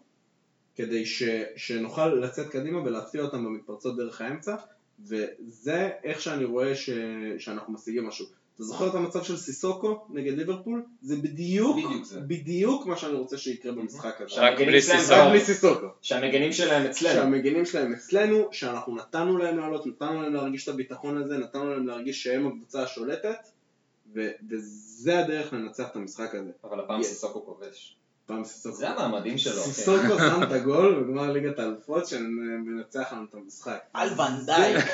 כדי ש, שנוכל לצאת קדימה ולהפתיע אותם במתפרצות דרך האמצע, וזה איך שאני רואה ש, שאנחנו משיגים משהו. אתה זוכר את המצב של סיסוקו נגד ליברפול? זה בדיוק, בדיוק זה. בדיוק מה שאני רוצה שיקרה במשחק הזה. רק בלי סיסוקו. רק בלי סיסוקו. שהמגנים שלהם אצלנו. שהמגינים שלהם אצלנו, שאנחנו נתנו להם לעלות, נתנו להם להרגיש את הביטחון הזה, נתנו להם להרגיש שהם הקבוצה השולטת, ו- וזה הדרך לנצח את המשחק הזה. אבל הפעם Yes. סיסוקו כובש. פעם סיסוקו. זה המעמדים שלו. כן. סיסוקו שם את הגול בגמר ליגת האלופות שמנצח לנו את המשחק. על ונדייק.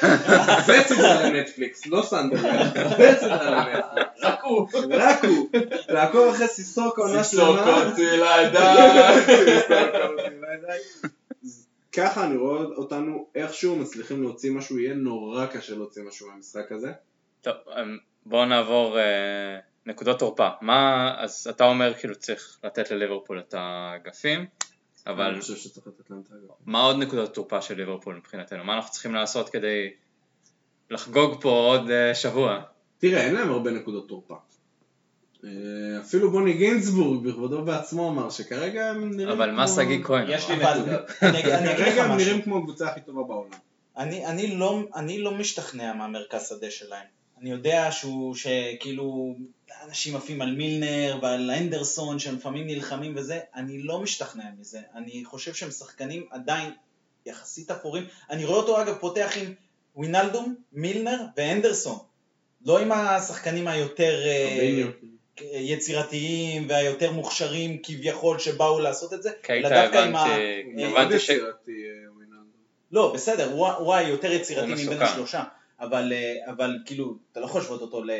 זה סדרה לנטפליקס, לא סנדרלנד, זה סדרה לנטפליקס. רק הוא. רק הוא. לעקוב אחרי סיסוקו עונה סיסוקו שלמה. תלעדיי. ככה אני רואה אותנו איכשהו מצליחים להוציא משהו, יהיה נורא קשה להוציא משהו מהמשחק הזה. טוב, אמ, בואו נעבור אה, נקודות תורפה. מה, אז אתה אומר כאילו צריך לתת לליברפול את האגפים, אבל אני חושב שצריך לתת להם את האגפים. מה עוד נקודות תורפה של ליברפול מבחינתנו? מה אנחנו צריכים לעשות כדי לחגוג פה עוד אה, שבוע? תראה, אין להם הרבה נקודות תורפה. אה, אפילו בוני גינצבורג בכבודו ובעצמו אמר שכרגע הם נראים אבל מה שגיא כהן? יש לי כרגע הם. נראים כמו הקבוצה הכי טובה בעולם. אני, אני, לא, אני לא משתכנע מהמרכז שדה שלהם. אני יודע שהוא, שכאילו, אנשים עפים על מילנר ועל אנדרסון שהם לפעמים נלחמים וזה, אני לא משתכנע מזה. אני חושב שהם שחקנים עדיין יחסית אפורים. אני רואה אותו אגב פותח עם ווינלדום, מילנר ואנדרסון. לא עם השחקנים היותר פביניו. יצירתיים והיותר מוכשרים כביכול שבאו לעשות את זה, אלא דווקא עם ה... הבנתי, ש... אה. לא, בסדר, הוא, הוא היותר יצירתי מבין. השלושה, אבל, אה, אבל כאילו, אתה לא יכול להשוות אותו ל,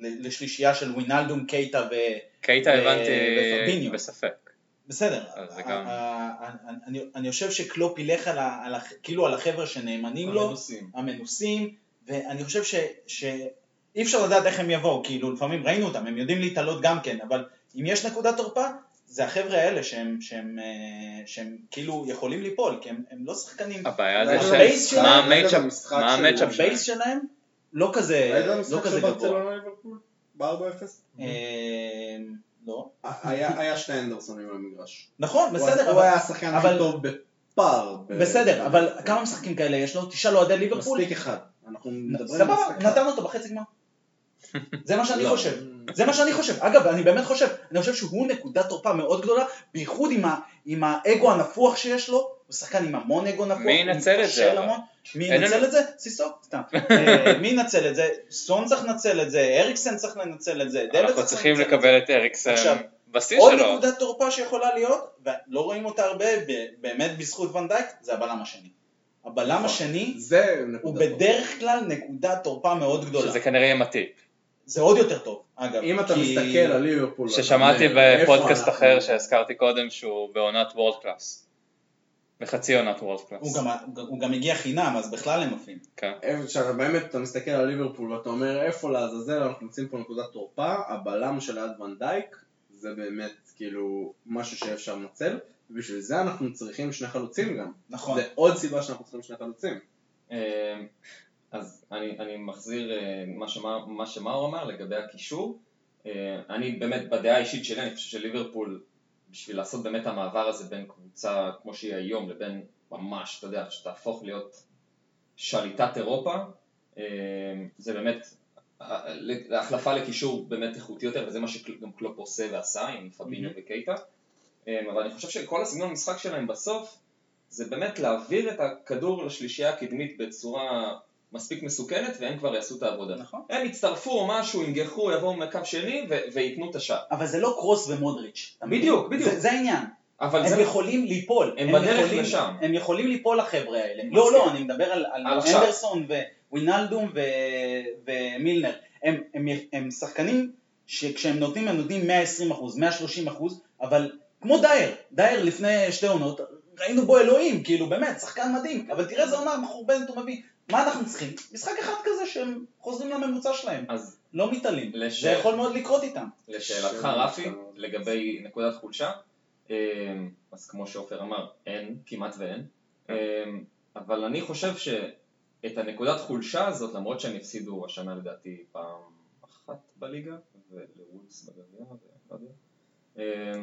לשלישייה של ווינלדום, קייטה ו... קייטה הבנתי. בספק. בסדר, אז זה ה- גם- אני, אני חושב שקלופ ילך על, ה, על ה, כאילו על החבר'ה שנאמנים לו, המנוסים. המנוסים, ואני חושב ש, שאי אפשר לדעת איך הם יבואו, כאילו לפעמים ראינו אותם, הם יודעים להתעלות גם כן, אבל אם יש נקודת תורפה, זה החבר'ה האלה שהם, שהם, אה, שהם כאילו יכולים ליפול, כי הם, הם לא שחקנים, הבעיה זה ה base ש... שלהם- מה ה matchup שלהם? ה base שלהם לא כזה, לא המשחק כזה גבוה. ליברפול? ב-4-0? אה, לא. היה היה שני אנדרסונים במגרש. נכון, בסדר, הוא היה השחקן הכי טוב בפער. בסדר, אבל כמה משחקים כאלה יש לו? תשאל אוהדי ליברפול. מספיק אחד. אנחנו מדברים על סבבה. נתן אותו בחצי גמר. זה מה שאני לא. חושב. זה מה שאני חושב. אגב, אני באמת חושב, אני חושב שהוא נקודת תורפה מאוד גדולה, בייחוד עם האגו הנפוח שיש לו, הוא שחקן עם המון אגו נפוח, מי ינצל את זה? המון. מי ינצל את זה? סיסוק, סתם. אה, מי ינצל את זה? סון צריך לנצל את זה, אריקסן צריך לנצל את זה, דלת אנחנו צריך צריכים לנצל את זה. לקבל את אריקסן עכשיו, בשיא עוד שלו. נקודת תורפה שיכולה להיות, ולא רואים אותה הרבה, באמת בזכות ונדייק, זה הבלם השני. הבלם נכון. השני זה הוא. בדרך כלל נקודת תורפה מאוד גדולה. שזה כנראה יהיה מטיפ. זה עוד יותר טוב, אגב. אם אתה מסתכל על ליברפול... ששמעתי בפודקאסט? אחר שהזכרתי קודם שהוא בעונת world class. בחצי עונת world הוא class. גם, הוא גם הגיע חינם, אז בכלל הם עפים. כן. איפה שאתה באמת אתה מסתכל על ליברפול ואתה אומר איפה לעזאזל אנחנו מוצאים פה נקודת תורפה, הבלם של ליד ונדייק זה באמת כאילו משהו שאפשר לנצל, ובשביל זה אנחנו צריכים שני חלוצים גם. נכון. זה עוד סיבה שאנחנו צריכים שני חלוצים. אה, אז אני, אני מחזיר אה, מה שמאור- מה שמאור אמר לגבי הקישור. אה, אני באמת, בדעה האישית שלי, אני חושב שליברפול, בשביל לעשות באמת המעבר הזה בין קבוצה כמו שהיא היום לבין ממש, אתה יודע, שתהפוך להיות שליטת אירופה, אה, זה באמת החלפה לקישור באמת איכותי יותר, וזה מה שגם קלופ עושה ועשה עם פביניו וקייטה. אה, אבל אני חושב שכל הסגנון המשחק שלהם בסוף, זה באמת להעביר את הכדור לשלישייה הקדמית בצורה מספיק מסוכנת והם כבר יעשו את העבודה. נכון. הם יצטרפו או משהו, ינגחו, יבואו מקו שני ו- וייתנו את השער. אבל זה לא קרוס ומודריץ'. בדיוק, בדיוק. זה, זה העניין. אבל הם זה... יכולים ליפול. הם בדרך יכולים, לשם. הם יכולים ליפול לחבר'ה האלה. לא, לא, אני מדבר על, על על. אנדרסון ווינלדום ו, ומילנר. הם, הם, הם שחקנים שכשהם נותנים, הם נותנים 120 אחוז, 130 אחוז, אבל כמו דייר, דייר לפני שתי עונות, ראינו בו אלוהים, כאילו באמת, שחקן מדהים, אבל תראה איזה עונה מחורבנת הוא מביא. מה אנחנו צריכים? משחק אחד כזה שהם חוזרים לממוצע שלהם, אז לא מתעלים. לש- זה יכול מאוד לקרות איתם. לשאלתך רפי, לגבי נקודת חולשה, אה, אז כמו שעופר אמר, אין, כמעט ואין, אה, אבל אני חושב שאת הנקודת חולשה הזאת, למרות שהם הפסידו השנה לדעתי פעם אחת בליגה, ולוולס בגביע, ולא יודע,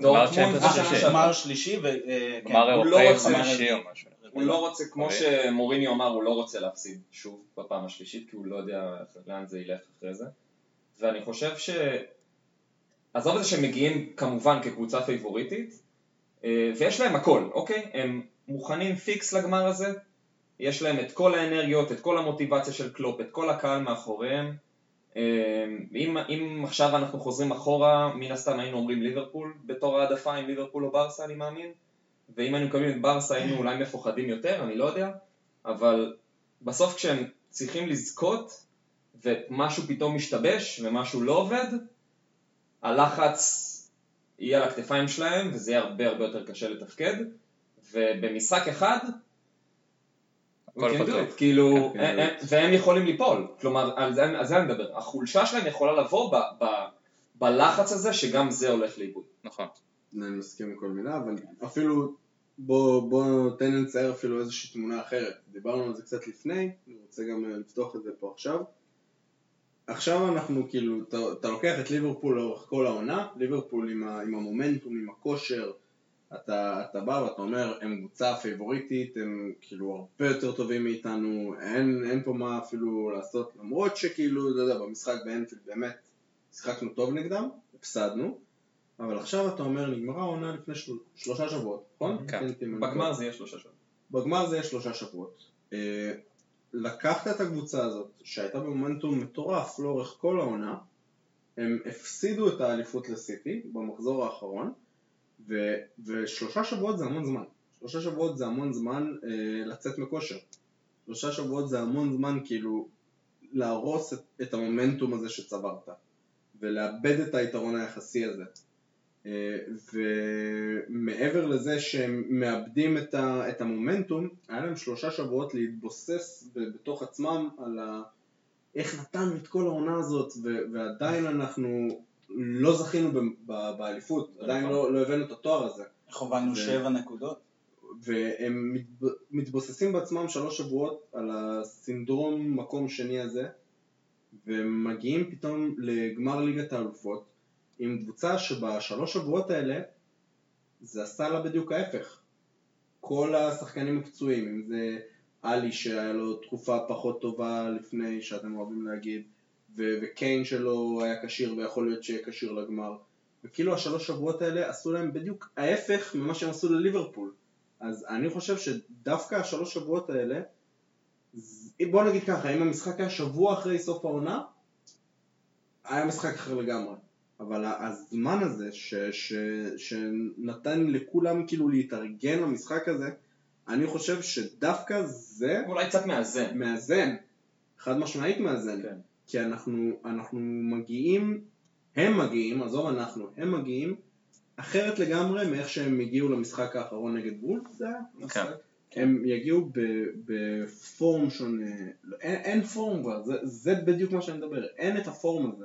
דורטמונד אה, בשנה שלישי. גמר שלישי. אה, כן. גמר הוא לא אירופאי רוצה- חמישי או משהו. הוא לא רוצה, כמו אוקיי. שמוריניו אמר, הוא לא רוצה להפסיד שוב בפעם השלישית, כי הוא לא יודע לאן זה ילך אחרי זה. ואני חושב ש... עזוב את זה שהם מגיעים כמובן כקבוצה פייבוריטית, אה, ויש להם הכל, אוקיי? הם מוכנים פיקס לגמר הזה, יש להם את כל האנרגיות, את כל המוטיבציה של קלופ, את כל הקהל מאחוריהם. אה, אם, אם עכשיו אנחנו חוזרים אחורה, מן הסתם היינו אומרים ליברפול בתור העדפה עם ליברפול או ברסה, אני מאמין. ואם היינו מקבלים את ברסה היינו אולי מפוחדים יותר, אני לא יודע. אבל בסוף כשהם צריכים לזכות, ומשהו פתאום משתבש ומשהו לא עובד, הלחץ יהיה על הכתפיים שלהם וזה יהיה הרבה הרבה יותר קשה לתפקד ובמשחק אחד הכל פתוח. כאילו, כן, הם- הם- והם יכולים ליפול, כלומר על זה, אני מדבר, החולשה שלהם יכולה לבוא ב, ב, בלחץ הזה שגם זה הולך לאיבוד. נכון. אני מסכים עם כל מילה, אבל אפילו בוא, בוא תן לי לצייר אפילו איזושהי תמונה אחרת. דיברנו על זה קצת לפני, אני רוצה גם אה, לפתוח את זה פה עכשיו. עכשיו אנחנו כאילו, אתה, אתה לוקח את ליברפול לאורך כל העונה, ליברפול עם, ה, עם המומנטום, עם הכושר, אתה, אתה בא ואתה אומר, הם קבוצה פייבוריטית, הם כאילו הרבה יותר טובים מאיתנו, אין, אין פה מה אפילו לעשות, למרות שכאילו, אתה יודע, במשחק באנפילד באמת שיחקנו טוב נגדם, הפסדנו, אבל עכשיו אתה אומר, נגמרה העונה לפני של... שלושה שבועות, נכון? כן. בגמר. זה יהיה שלושה שבועות. בגמר זה יהיה שלושה שבועות. אה, לקחת את הקבוצה הזאת, שהייתה במומנטום מטורף לאורך כל העונה, הם הפסידו את האליפות לסיטי במחזור האחרון, ו... ושלושה שבועות זה המון זמן. שלושה שבועות זה המון זמן אה, לצאת מכושר. שלושה שבועות זה המון זמן כאילו להרוס את, את המומנטום הזה שצברת, ולאבד את היתרון היחסי הזה. אה, ומעבר לזה שהם מאבדים את, ה, את המומנטום, היה להם שלושה שבועות להתבוסס בתוך עצמם על ה... איך נתנו את כל העונה הזאת, ו- ועדיין אנחנו לא זכינו באליפות, עדיין נכון. לא, לא הבאנו את התואר הזה. איך הובלנו ו- שבע נקודות? והם מת- מתבוססים בעצמם שלוש שבועות על הסינדרום מקום שני הזה ומגיעים פתאום לגמר ליגת האלופות עם קבוצה שבשלוש שבועות האלה זה עשה לה בדיוק ההפך כל השחקנים הפצועים אם זה עלי שהיה לו תקופה פחות טובה לפני שאתם אוהבים להגיד ו- וקיין שלו היה כשיר ויכול להיות שיהיה כשיר לגמר וכאילו השלוש שבועות האלה עשו להם בדיוק ההפך ממה שהם עשו לליברפול אז אני חושב שדווקא השלוש שבועות האלה, בוא נגיד ככה, אם המשחק היה שבוע אחרי סוף העונה, היה משחק אחר לגמרי. אבל הזמן הזה ש, ש, שנתן לכולם כאילו להתארגן למשחק הזה, אני חושב שדווקא זה אולי קצת מאזן. מאזן, חד משמעית מאזן. כן. כי אנחנו, אנחנו מגיעים, הם מגיעים, עזוב אנחנו, הם מגיעים אחרת לגמרי מאיך שהם הגיעו למשחק האחרון נגד וולף, זה היה המשחק. הם יגיעו ב- בפורום שונה, אין, אין פורום כבר, זה, זה בדיוק מה שאני מדבר, אין את הפורום הזה.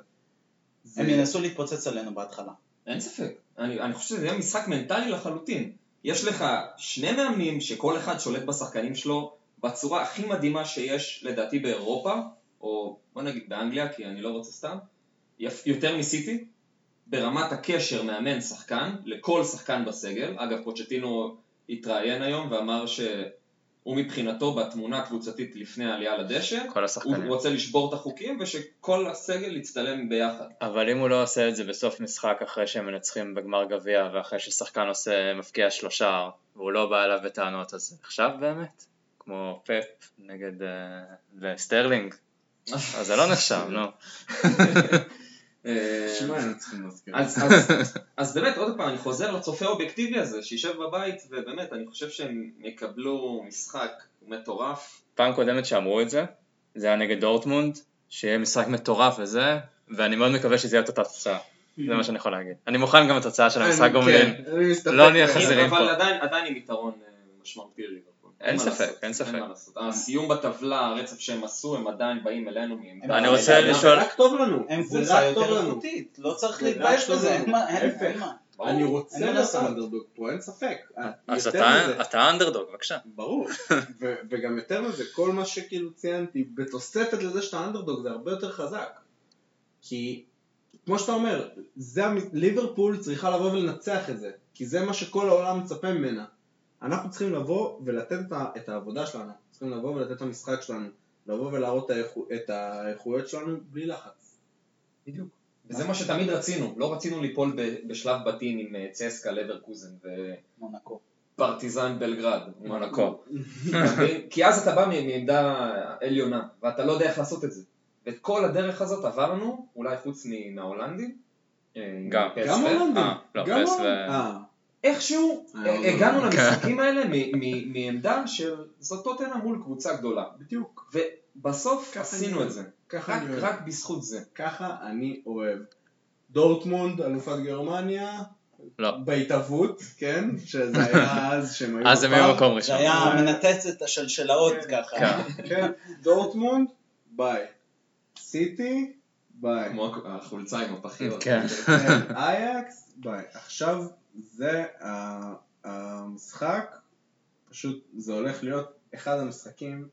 זה, הם ינסו להתפוצץ עלינו בהתחלה. אין ספק. אני, אני חושב שזה יהיה משחק מנטלי לחלוטין. יש לך שני מאמנים שכל אחד שולט בשחקנים שלו בצורה הכי מדהימה שיש לדעתי באירופה, או בוא נגיד באנגליה, כי אני לא רוצה סתם, יותר מסיטי, ברמת הקשר מאמן שחקן לכל שחקן בסגל. אגב, פוצ'טינו התראיין היום ואמר שהוא מבחינתו בתמונה הקבוצתית לפני העלייה לדשא, כל הוא השחקנים. רוצה לשבור את החוקים ושכל הסגל יצטלם ביחד. אבל אם הוא לא עושה את זה בסוף משחק אחרי שהם מנצחים בגמר גביע ואחרי ששחקן עושה מפקיע שלושה והוא לא בא אליו בטענות אז עכשיו באמת? כמו פפ נגד אה, סטרלינג אז זה לא נחשב נו אה. אז, באמת, עוד פעם, אני חוזר לצופה האובייקטיבי הזה, שישב בבית, ובאמת, אני חושב שהם יקבלו משחק מטורף. פעם קודמת שאמרו את זה זה היה נגד דורטמונד שיהיה משחק מטורף וזה ואני מאוד מקווה שזה יהיה את אותה תוצאה זה מה שאני יכול להגיד אני מוכן גם לתוצאה של המשחק גומלין כן, לא נהיה. חזירים אבל פה. עדיין, עדיין עם יתרון אה, משמעותי. אין ספק, אין ספק. הסיום בטבלה, הרצף שהם עשו, הם עדיין באים אלינו. אני רוצה זה לשאול- זה רק טוב לנו. הם זה קבוצה רק טוב יותר לנו. איכותית, לא צריך להתבייש בזה. אין מה. אני רוצה להיות לעשות. האנדרדוג פה, אין ספק. אז יותר אתה אנדרדוג בבקשה ברור, וגם יותר מזה, כל מה שכאילו ציינתי, בתוספת לזה שאתה אנדרדוג זה הרבה יותר חזק. כי, כמו שאתה אומר, ליברפול צריכה לבוא ולנצח את זה, כי זה מה שכל העולם מצפה ממנה. אנחנו צריכים לבוא ולתת את, העבודה שלנו, צריכים לבוא ולתת את המשחק שלנו, לבוא ולהראות את האיכו- את האיכויות שלנו בלי לחץ. בדיוק. וזה מה שתמיד רצינו, לא רצינו ליפול בשלב בתים עם אה, צסקה, לברקוזן מונקו. ופרטיזן בלגרד. מונקו. כי אז אתה בא מעמדה עליונה, ואתה לא יודע איך לעשות את זה. ואת כל הדרך הזאת עברנו, אולי חוץ מן ההולנדים. אה, גם. גם הולנדים. אה, לא, גם פס ו- הולנדים. איכשהו אה, אה, לא, הגענו לא. למשחקים האלה מעמדה של זאת טוטנה מול קבוצה גדולה. בדיוק. ובסוף עשינו את זה. ככה רק- אני אוהב. רק בזכות זה. ככה אני אוהב. דורטמונד, אלופת גרמניה, לא. בהתהוות, כן? שזה היה אז שהם היו אז הם. היו מקום זה ראשון. היה מנתץ את השלשלאות ככה. כן. כן, דורטמונד, ביי. סיטי, ביי. כמו החולצה עם הפחיות. כן. כן, אייקס, ביי. עכשיו זה המשחק, פשוט זה הולך להיות אחד המשחקים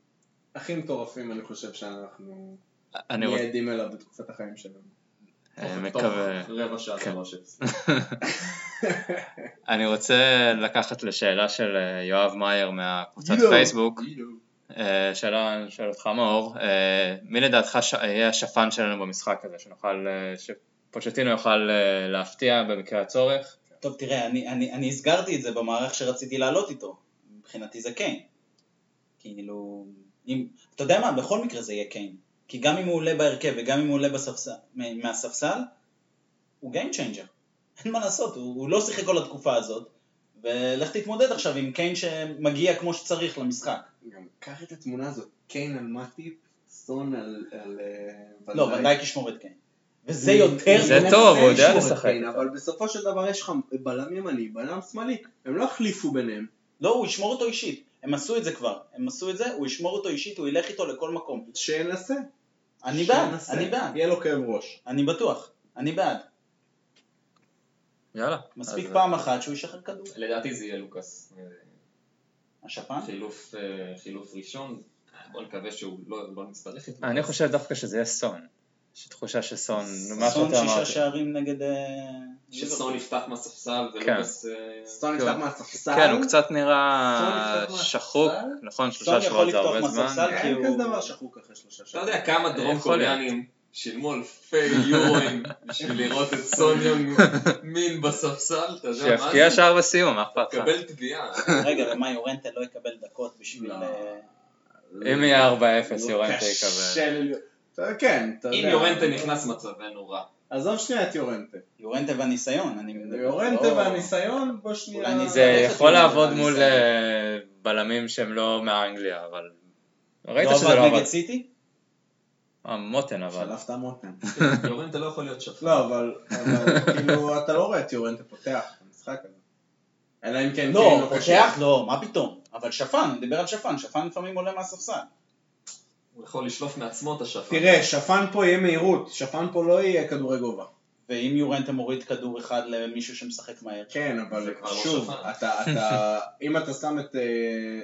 הכי מטורפים אני חושב שאנחנו אני נהיה רוצ- עדים אליו בתקופת החיים שלנו. אה, תוך מקווה. רבע שעה כן. אפס. אני רוצה לקחת לשאלה של אה, יואב מאייר מהקבוצת. פייסבוק. אה, שאלה, אני שואל אותך מאור, מי לדעתך יהיה השפן שלנו במשחק הזה, שנוכל, שפוצ'טינו יוכל להפתיע במקרה הצורך? טוב, תראה, אני, אני, אני הסגרתי את זה במערך שרציתי לעלות איתו. מבחינתי זה קיין. כאילו, אם, אתה יודע מה, בכל מקרה זה יהיה קיין. כי גם אם הוא עולה בהרכב וגם אם הוא עולה בספסל, מהספסל, הוא Game Changer. אין מה לעשות, הוא, הוא לא שיחק כל התקופה הזאת, ולך תתמודד עכשיו עם קיין שמגיע כמו שצריך למשחק. גם קח את התמונה הזאת, קיין על מאטיפ, סון על על, אה, לא. ונדייק ישמור את קיין. וזה יותר... זה טוב, הוא יודע לשחק. קיין, אבל בסופו של דבר יש לך בלם ימני, בלם שמאלי, הם לא החליפו ביניהם. לא, הוא ישמור אותו אישית. הם עשו את זה כבר. הם עשו את זה, הוא ישמור אותו אישית, הוא ילך איתו לכל מקום. שינסה. אני בעד. אני בעד. יהיה לו כאב ראש. אני בטוח. אני בעד. יאללה. מספיק אז, פעם אחת שהוא ישחרר כדור. לדעתי זה יהיה לוקאס. אה, השפן? חילוף, אה, חילוף ראשון, בוא נקווה שהוא לא, לא נצטרך את אני חושב דווקא שזה יהיה סון. יש תחושה שסון, מה סון שאתה שישה אמרת. שערים נגד... אה, שסון יפתח מהספסל כן. ולוקאס... אה, סון כן. יפתח מהספסל. כן, הוא קצת נראה סון שחוק? נכון, סון שלושה יכול שבועות זה לפתוח הרבה זמן. מהספסל. כי אין הוא- כזה דבר שחוק אחרי שלושה אתה שעות. יודע כמה דרום יכול להיות. קוריאנים שילמו אלפי יורוים בשביל לראות את סון יונג מין בספסל, אתה יודע מה שיפקיע זה? שער בסיום, מה אכפת לך? קבל תביעה. רגע, ומה יורנטה לא יקבל דקות בשביל... לא. אה, אם יהיה 4-0 יורנטה קשה יקבל. כן, אתה יודע. אם יורנטה נכנס מצבנו רע. עזוב שנייה את יורנטה. יורנטה והניסיון, אני מדבר. יורנטה לא- והניסיון, בוא שנייה. זה יכול לעבוד מול הניסיון. אה, בלמים שהם לא מאנגליה, אבל... ראית לא שזה לא עבד עבד. נגד סיטי? אה, מוטן אבל. שלפת מותן. יורנטה לא יכול להיות שפט. לא, אבל אבל כאילו, אתה לא רואה את יורנטה פותח במשחק הזה. אלא אם כן לא, קשה. פותח לא, מה פתאום? אבל שפן, מדבר על שפן, שפן לפעמים עולה מהספסל. הוא יכול לשלוף מעצמו את השפט. תראה, שפן פה יהיה מהירות, שפן פה לא יהיה כדורי גובה. ואם יורנטה מוריד כדור אחד למישהו שמשחק מהר? כן, אבל לא שוב. אתה, אתה, אם אתה שם את, אה,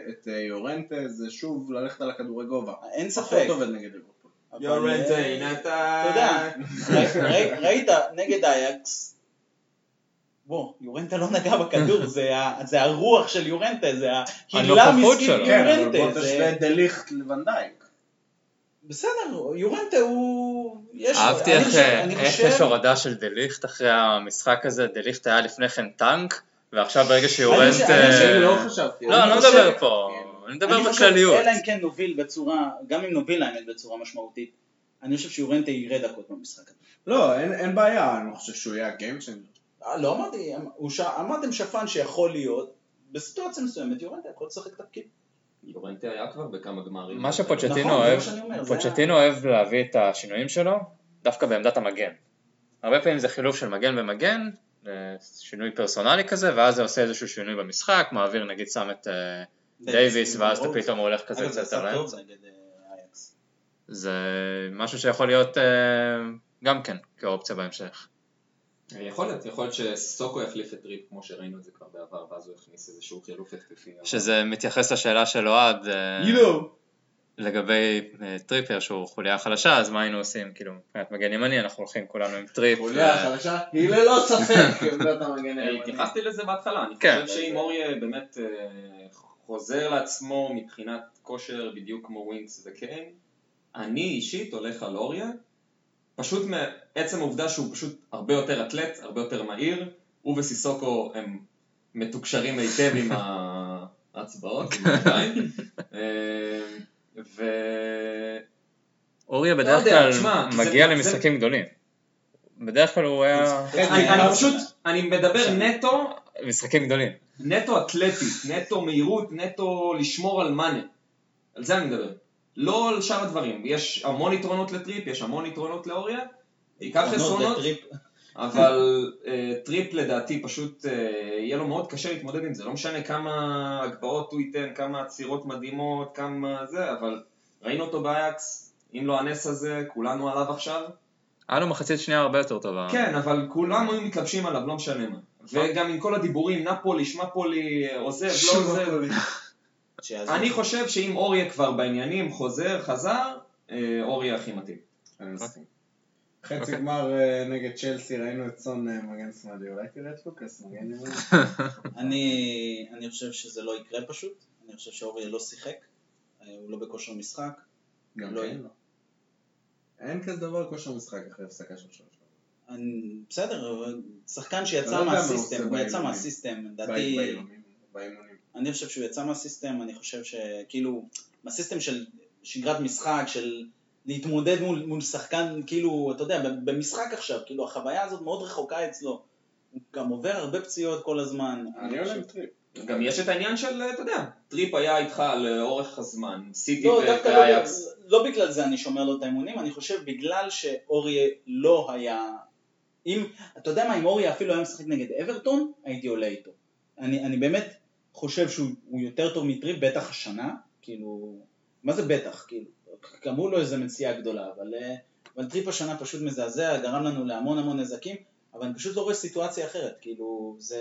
את אה, יורנטה, זה שוב ללכת על הכדורי גובה. אין ספק. פחות עובד נגד ליברפול. יורנטה, אה, הנה אתה... אתה יודע, ראי- ראי- ראית נגד אייקס, בוא, יורנטה לא נגע בכדור, זה ה- זה הרוח של יורנטה, זה ההילה הנוכחות מסביב שלו. כן, אבל יורנטה. בוא זה- תשווה את דליכט לוונדייק. בסדר, יורנטה הוא... יש... אהבתי אני איך חושב- אני איך חושב- יש הורדה של דליכט אחרי המשחק הזה, דליכט היה לפני כן טנק, ועכשיו ברגע אני שיורנט... חושב- אה, אני חושב- אני לא חשבתי. לא, אני לא חושב- מדבר פה, אני מדבר אני חושב, בכלליות. אלא אם כן נוביל בצורה, גם אם נוביל האמת בצורה משמעותית, אני חושב שיורנטה יראה דקות במשחק הזה. לא, אין אין בעיה, אני חושב שהוא יהיה ה game changer. אה, לא אמרתי. אמרתם שפן שיכול להיות, בסיטואציה מסוימת יורנטה יכול לשחק תפקיד. יורנטה היה כבר בכמה גמרים. מה שפוצ'טינו נכון, אוהב, אומר, זה פוצ'טינו אוהב להביא את השינויים שלו דווקא בעמדת המגן. הרבה פעמים זה חילוף של מגן ומגן, אה, שינוי פרסונלי כזה, ואז זה עושה איזשהו שינוי במשחק, מעביר נגיד שם את אה, דייוויס, ואז אתה פתאום הולך כזה קצת על האמצע. אה. זה משהו שיכול להיות גם כן כאופציה בהמשך. יכול להיות, יכול להיות שסוקו יחליף את טריפ כמו שראינו את זה כבר בעבר, ואז הוא יכניס איזשהו חילוף התקפי. שזה מתייחס לשאלה של אוהד אה. לגבי אה, טריפר שהוא חוליה חלשה, אז מה היינו עושים? כאילו, מבחינת מגן ימני אנחנו הולכים כולנו עם טריפ. חוליה ו- חדשה, היא ללא ספק עמדת המגן אה, הימני. התייחסתי לזה בהתחלה, אני כן. חושב שאם אוריה באמת אה, חוזר לעצמו מבחינת כושר בדיוק כמו ווינקס וקיין, אני אישית הולך על אוריה, פשוט מעצם העובדה שהוא פשוט הרבה יותר אתלט, הרבה יותר מהיר, הוא וסיסוקו הם מתוקשרים היטב עם ההצבעות, עם הידיים. אה, ו... אוריה לא בדרך כלל מגיע למשחקים גדולים. בדרך כלל הוא היה... אני אני פשוט, אני מדבר נטו, משחקים גדולים. נטו אתלטית, נטו מהירות, נטו לשמור על מאנה. על זה אני מדבר. לא על שאר הדברים. יש המון יתרונות לטריפ, יש המון יתרונות לאוריה. בעיקר עונות חסרונות, וטריפ. אבל אה, טריפ לדעתי פשוט אה, יהיה לו מאוד קשה להתמודד עם זה. לא משנה כמה הגבהות הוא ייתן, כמה עצירות מדהימות, כמה זה, אבל ראינו אותו באייקס, אם לא הנס הזה, כולנו עליו עכשיו. היה לו מחצית שנייה הרבה יותר טובה. כן, אבל כולם היו מתלבשים עליו, לא משנה מה. וגם עם כל הדיבורים, נפולי, שמפולי, עוזב, לא עוזב. שיעזור. אני חושב שאם אוריה כבר בעניינים, חוזר, חזר, אה, אוריה הכי מתאים. אני מסכים. חצי אוקיי. גמר אה, נגד צ'לסי, ראינו את סון אה, מגן שמאלי, אולי תראה את לוקאס מגן ימין. אני, אני חושב שזה לא יקרה פשוט, אני חושב שאוריה לא שיחק, הוא לא בכושר משחק, גם לא כן יהיה. לא. אין כזה דבר כושר משחק אחרי הפסקה של שלוש. אני, בסדר, אבל שחקן שיצא לא מהסיסטם, הוא יצא. מהסיסטם, לדעתי, באימונים. אני חושב שהוא יצא מהסיסטם, אני חושב שכאילו, מהסיסטם של שגרת משחק, של להתמודד מול, מול שחקן, כאילו, אתה יודע, במשחק עכשיו, כאילו החוויה הזאת מאוד רחוקה אצלו, הוא גם עובר הרבה פציעות כל הזמן, אני עולה עם טריפ. גם יש את העניין של, אתה יודע, טריפ היה איתך לאורך הזמן, סיטי לא, ואייאקס. לא, לא בגלל זה אני שומר לו את האימונים, אני חושב בגלל שאוריה לא היה... אם, אתה יודע מה, אם אוריה אפילו היה משחק נגד אברטון, הייתי עולה איתו. אני, אני באמת חושב שהוא הוא יותר טוב מטריפ, בטח השנה, כאילו... מה זה בטח? כאילו, גם הוא לא איזה מציאה גדולה, אבל, אה, אבל טריפ השנה פשוט מזעזע, גרם לנו להמון המון נזקים, אבל אני פשוט לא רואה סיטואציה אחרת, כאילו, זה...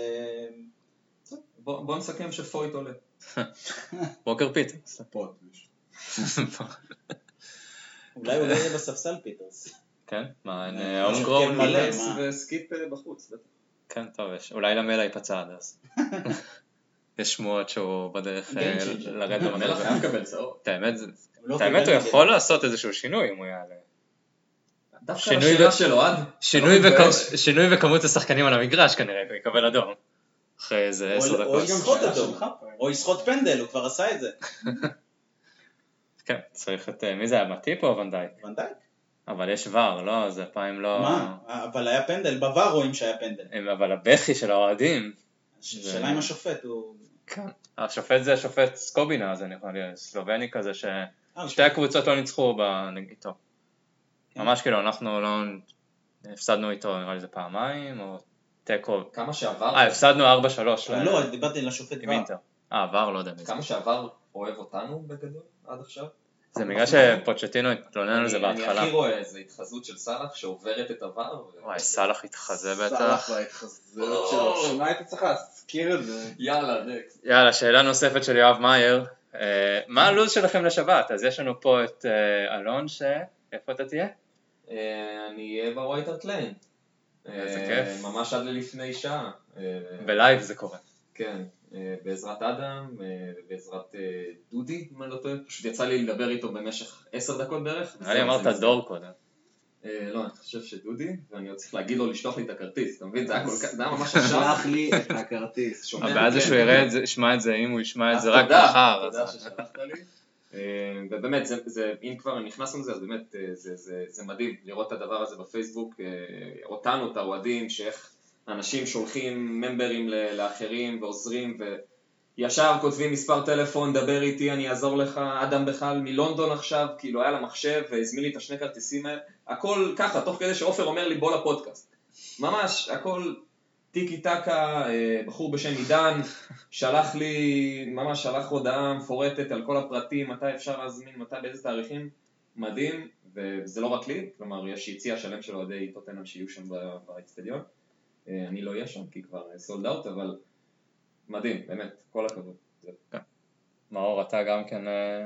בוא בוא נסכם שפויט עולה. ווקר פיט. ספות. אולי הוא לא יהיה בספסל פיטרס. כן? מה, אין גרון? הרכב מלא. וסקיפ בחוץ. בטח. כן, טוב, יש. אולי למלה ייפצע עד אז. יש שמועות שהוא בדרך אה. לרדת המלך במדרג. חייב לקבל צהוב. את האמת, זה- הוא לא הוא יכול לעשות איזשהו שינוי אם הוא יעלה. דווקא שינוי לשאלה ב- של אוהד. שינוי לא בכמות השחקנים על המגרש כנראה, הוא יקבל אדום. אחרי איזה או- עשר או דקות. יסחוט שאלה אותו. שלך. או יסחוט פנדל, הוא כבר עשה את זה. כן, צריך את, אה, מי זה היה, מטיפ או ונדייק? ונדייק. אבל יש ור, לא? זה פעם לא... מה? אבל היה פנדל, בVAR רואים שהיה פנדל. אבל הבכי של האוהדים, שאלה אם השופט הוא... כן. השופט זה השופט סקובינה, זה נראה לי סלובני כזה, ששתי אה, הקבוצות לא ניצחו איתו. כן. ממש כאילו, אנחנו לא... הפסדנו איתו נראה לי זה פעמיים, או תיקו. כמה שעבר, אה, הפסדנו 4-3 אבל לא, דיברתי על השופט עם. אינטר. אה, עבר, לא יודע מי זה. כמה שעבר אוהב אותנו בגדול עד עכשיו. זה בגלל שפוצ'טינו התלונן על זה אני- אני בהתחלה. הכי רואה איזה התחזות של סאלח שעוברת את עבר. וואי, סאלח התחזה בטח. וההתחזות שלו. שמע, היית צריך להזכיר את זה. יאללה, נקסט. יאללה, שאלה נוספת של יואב מאייר. אה, מה הלו"ז שלכם לשבת? אז יש לנו פה את אה, אלון ש... איפה אתה תהיה? אה, אני אהיה בווייט הארט ליין. איזה כיף. ממש עד ללפני שעה. ב live זה קורה. כן, בעזרת אדם, ובעזרת אה, דודי, אם אני לא טועה. פשוט יצא לי לדבר איתו במשך עשר דקות בערך. נראה לי וזהו, אמרת דור קודם. אה, לא, אני חושב שדודי, ואני עוד צריך להגיד לו לשלוח לי את הכרטיס, אתה מבין? זה היה כל כך, זה היה ממש עכשיו. שלח לי את הכרטיס. שומע? הבעיה זה כן. שהוא יראה את זה, ישמע את זה, אם הוא ישמע את אז זה רק תודה, מחר. תודה אז- ששלחת לי. אה, ובאמת, זה, זה, אם כבר נכנסנו לזה, אז באמת אה, זה, זה, זה מדהים לראות את הדבר הזה בפייסבוק, אותנו, את האוהדים, שאיך אנשים שולחים ממברים ל- לאחרים ועוזרים, וישר כותבים מספר טלפון, דבר איתי, אני אעזור לך, אדם בכלל מלונדון עכשיו, כאילו היה לה מחשב והזמין לי את השני כרטיסים האלה, הכל ככה, תוך כדי שעופר אומר לי בוא לפודקאסט. ממש, הכל טיקי טקה, אה, בחור בשם עידן, שלח לי, ממש שלח הודעה מפורטת על כל הפרטים, מתי אפשר להזמין, מתי, באיזה תאריכים, מדהים, וזה לא רק לי, כלומר יש יציע שלם של אוהדי טוטנאם שיהיו שם באצטדיון, אה, אני לא אהיה שם כי כבר סולד אאוט, אבל מדהים, באמת, כל הכבוד. זה- מאור, אתה גם כן אה,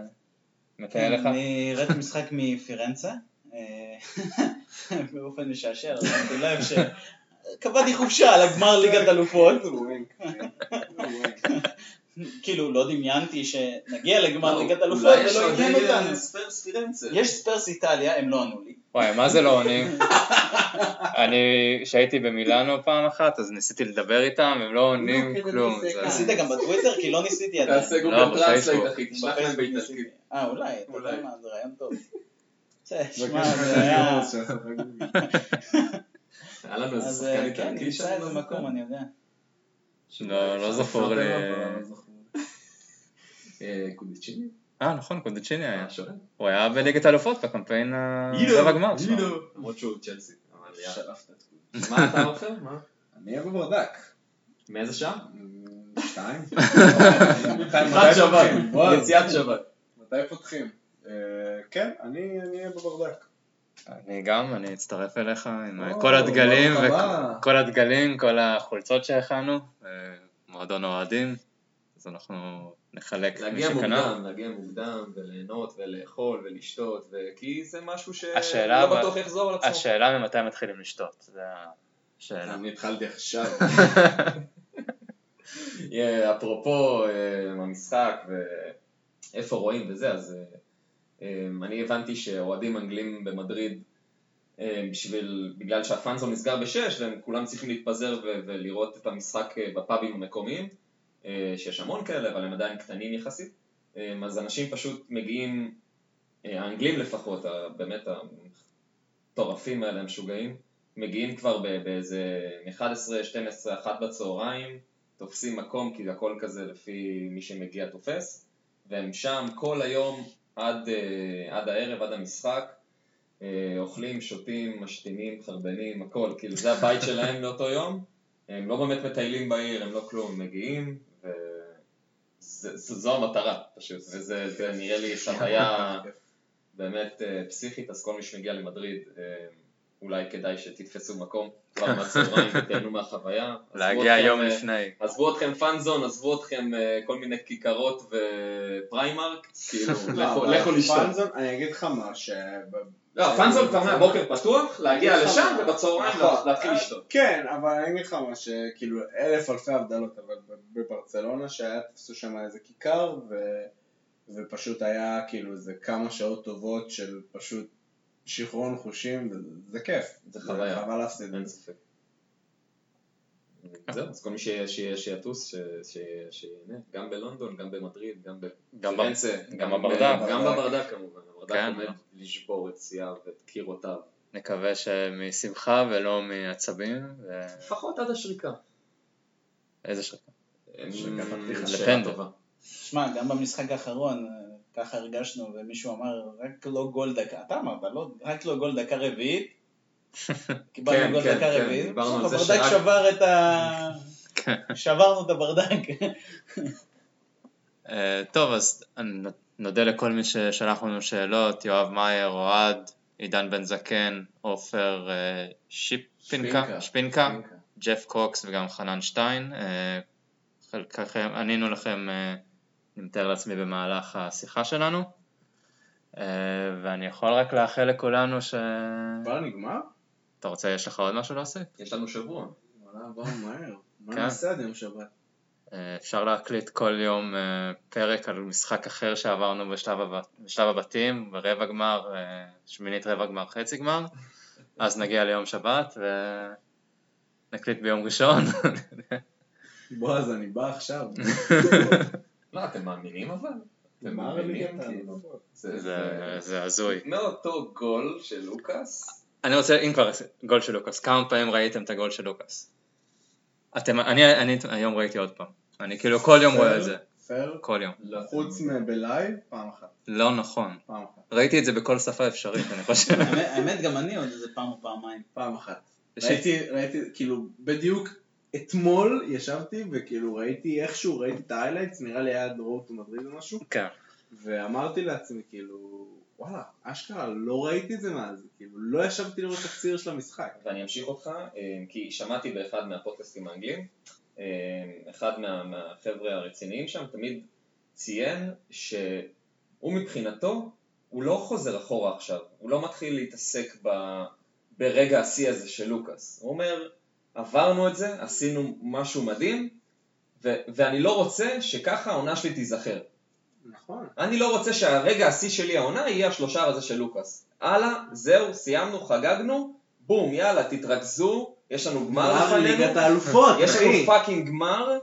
מטייל לך? אני ראיתי משחק מפירנצה, אה, באופן משעשע, אבל שמתי לב שקבעתי חופשה על הגמר ליגת אלופות. כאילו, לא דמיינתי שנגיע לגמר ליגת אלופות ולא עניין אותנו. ספרס פירנצה. יש ספרס איטליה, הם לא ענו לי. וואי, מה זה לא עונים? אני, כשהייתי במילאנו פעם אחת, אז ניסיתי לדבר איתם, הם לא עונים לא, כלום. כדי זה- ניסית גם בטוויטר? כי לא ניסיתי עדיין. תעשה לא, גוגל בפייסבוק. translate אחי, תשלח להם באיטלקית. אה, אולי, אתה אולי. יודע מה, זה רעיון טוב. בסדר, בבקשה, שמע, זה היה... היה לנו איזה אז שחקן אה, איטלקי כן, נמצא שאני איזה לא מקום, זוכר. אני יודע. לא, לא זכור לי. אה, קודיצ'יני? אה, נכון, קונדצ'יני היה. שואל? הוא היה בליגת האלופות בקמפיין הרבע הגמר שלו. למרות שהוא צ'לסי. שלפת את כולם. מה אתה עופר? מה? אני אהיה בברדק. מאיזה שעה? שתיים? פתיחת שבת. יציאת שבת. מתי פותחים? אה, כן, אני אני אהיה בברדק. אני גם, אני אצטרף אליך עם כל הדגלים. וכל הדגלים, כל החולצות שהכנו, אה, מועדון אוהדים, אז אנחנו נחלק מי להגיע שקנה. מוקדם, להגיע מוקדם, וליהנות, ולאכול, ולשתות, ו- כי זה משהו שלא אבל- בטוח יחזור על עצמו. השאלה ממתי מתחילים לשתות, זה השאלה. אני התחלתי עכשיו. יהיה, אפרופו אה, המשחק ואיפה רואים וזה, אז אה, אה, אני הבנתי שאוהדים אנגלים במדריד, אה, בשביל, בגלל שהפאנזון נסגר בשש והם כולם צריכים להתפזר ו- ולראות את המשחק בפאבים המקומיים, שיש המון כאלה, אבל הם עדיין קטנים יחסית, אה, אז אנשים פשוט מגיעים, אה, האנגלים לפחות, באמת המטורפים האלה, המשוגעים, מגיעים כבר באיזה מ-11, 12, 1 בצהריים, תופסים מקום כי הכל כזה לפי מי שמגיע תופס והם שם כל היום עד, אה, עד הערב, עד המשחק אה, אוכלים, שותים, משתינים, חרבנים, הכל, כאילו זה הבית שלהם לאותו יום. הם לא באמת מטיילים בעיר, הם לא כלום, הם מגיעים וזו המטרה פשוט וזה זה נראה לי חוויה באמת אה, פסיכית, אז כל מי שמגיע למדריד אה, אולי כדאי שתתפסו מקום כבר מהצהריים ותהנו מהחוויה. להגיע יום אה, לפני. עזבו אתכם פאנזון, עזבו אתכם כל מיני כיכרות ופריימרק, כאילו, לכו- לא, לשתות. פאנזון, אני אגיד לך מה, ש... לא, פאנזון כבר מהבוקר פתוח, להגיע לשם ובצהריים. להתחיל לשתות. כן, אבל אני אגיד לך מה, שכאילו אלף אלפי הבדלות, אבל בברצלונה שהיה תפסו שם איזה כיכר, ו... ופשוט היה כאילו איזה כמה שעות טובות של פשוט שיכרון חושים, זה כיף. זה חוויה. חבל להפסיד אין. ספק. זהו, אז כל מי שיהיה- שיטוס, שיהנה, גם בלונדון, גם במדריד, גם גם ב- בפירנצה, גם ב- בברדק. גם בברדק כמובן, הברדק כן. עומד לשבור את שיאיו ואת קירותיו. נקווה שמשמחה ולא מעצבים, לפחות עד השריקה. ואיזה שריקה. הפתיחה. שאלה לפנדל. שמע, גם במשחק האחרון, אה, ככה הרגשנו, ומישהו אמר, רק לא גול דקה, אתה אמרת, לא, רק לא גול דקה רביעית. קיבלנו כן, גול כן, דקה כן, רביעית. דיברנו על זה הברדק שבר את ה... שברנו את הברדק. אה, טוב, אז נודה לכל מי ששלח לנו שאלות, יואב מאייר, אוהד, עידן בן זקן, עופר אה, שיפינקה, שפינקה, ג'ף קוקס וגם חנן שטיין. אה, חלקכם, ענינו לכם, אה, אני מתאר לעצמי, במהלך השיחה שלנו. ואני יכול רק לאחל לכולנו ש... כבר נגמר? אתה רוצה, יש לך עוד משהו להוסיף? יש לנו שבוע. וואלה, עבר מהר. מה כן. נעשה עד יום שבת? אה, אפשר להקליט כל יום אה, פרק על משחק אחר שעברנו בשלב, הב... בשלב הבתים, ברבע גמר, אה, שמינית רבע גמר, חצי גמר, אז נגיע ליום שבת ונקליט ביום ראשון. בועז, אני בא עכשיו. לא, אתם מאמינים אבל? אתם מה מאמינים? כאילו? זה- הזוי. מאותו גול של לוקאס, אני רוצה, אם כבר גול של לוקאס, כמה פעמים ראיתם את הגול של לוקאס? אתם, אני, אני היום ראיתי עוד פעם. אני כאילו כל יום רואה את זה. פייר? כל יום. לא, חוץ מב live, פעם אחת. לא נכון. פעם אחת. ראיתי את זה בכל שפה אפשרית, אני חושב. האמת- גם אני עוד איזה פעם או פעמיים. פעם אחת. ראיתי, ראיתי, כאילו, בדיוק אתמול ישבתי וכאילו ראיתי איכשהו, ראיתי את ה highlights, נראה לי היה the road to Madrid או משהו, כן. ואמרתי לעצמי כאילו, וואלה, אשכרה, לא ראיתי את זה מאז, כאילו, לא ישבתי לראות תקציר של המשחק. ואני אמשיך אותך, אה, כי שמעתי באחד מהפודקאסטים האנגלים, אחד מה- מהחבר'ה הרציניים שם תמיד ציין שהוא מבחינתו, הוא לא חוזר אחורה עכשיו, הוא לא מתחיל להתעסק ב, ברגע השיא הזה של לוקאס. הוא אומר, עברנו את זה, עשינו משהו מדהים, ו- ואני לא רוצה שככה העונה שלי תיזכר. נכון. אני לא רוצה שהרגע השיא שלי העונה יהיה השלושה הזה של לוקאס. הלאה, זהו, סיימנו, חגגנו, בום, יאללה, תתרכזו, יש לנו גמר גמר לפנינו, ליגת האלופות, יש לנו אחי. fucking גמר,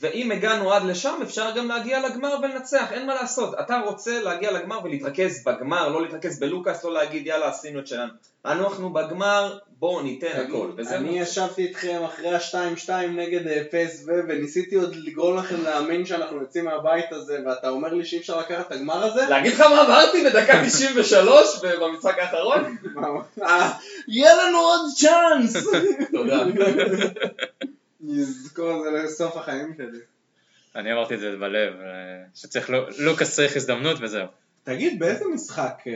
ואם הגענו עד לשם, אפשר גם להגיע לגמר ולנצח, אין מה לעשות. אתה רוצה להגיע לגמר ולהתרכז בגמר, לא להתרכז בלוקאס, לא להגיד יאללה, עשינו את שלנו. אנחנו בגמר, בואו ניתן הכל. וזה אני ישבתי איתכם אחרי ה-2-2 נגד אה, פסו וניסיתי עוד לגרום לכם להאמין שאנחנו יוצאים מהבית הזה ואתה אומר לי שאי אפשר לקחת את הגמר הזה? להגיד לך מה אמרתי בדקה 93 במשחק האחרון? אה, יהיה לנו עוד צ'אנס! תודה. נזכור את זה לסוף החיים שלי. אני אמרתי את זה בלב, אה, שצריך, לו- לוקאס צריך הזדמנות וזהו. תגיד, באיזה משחק אה,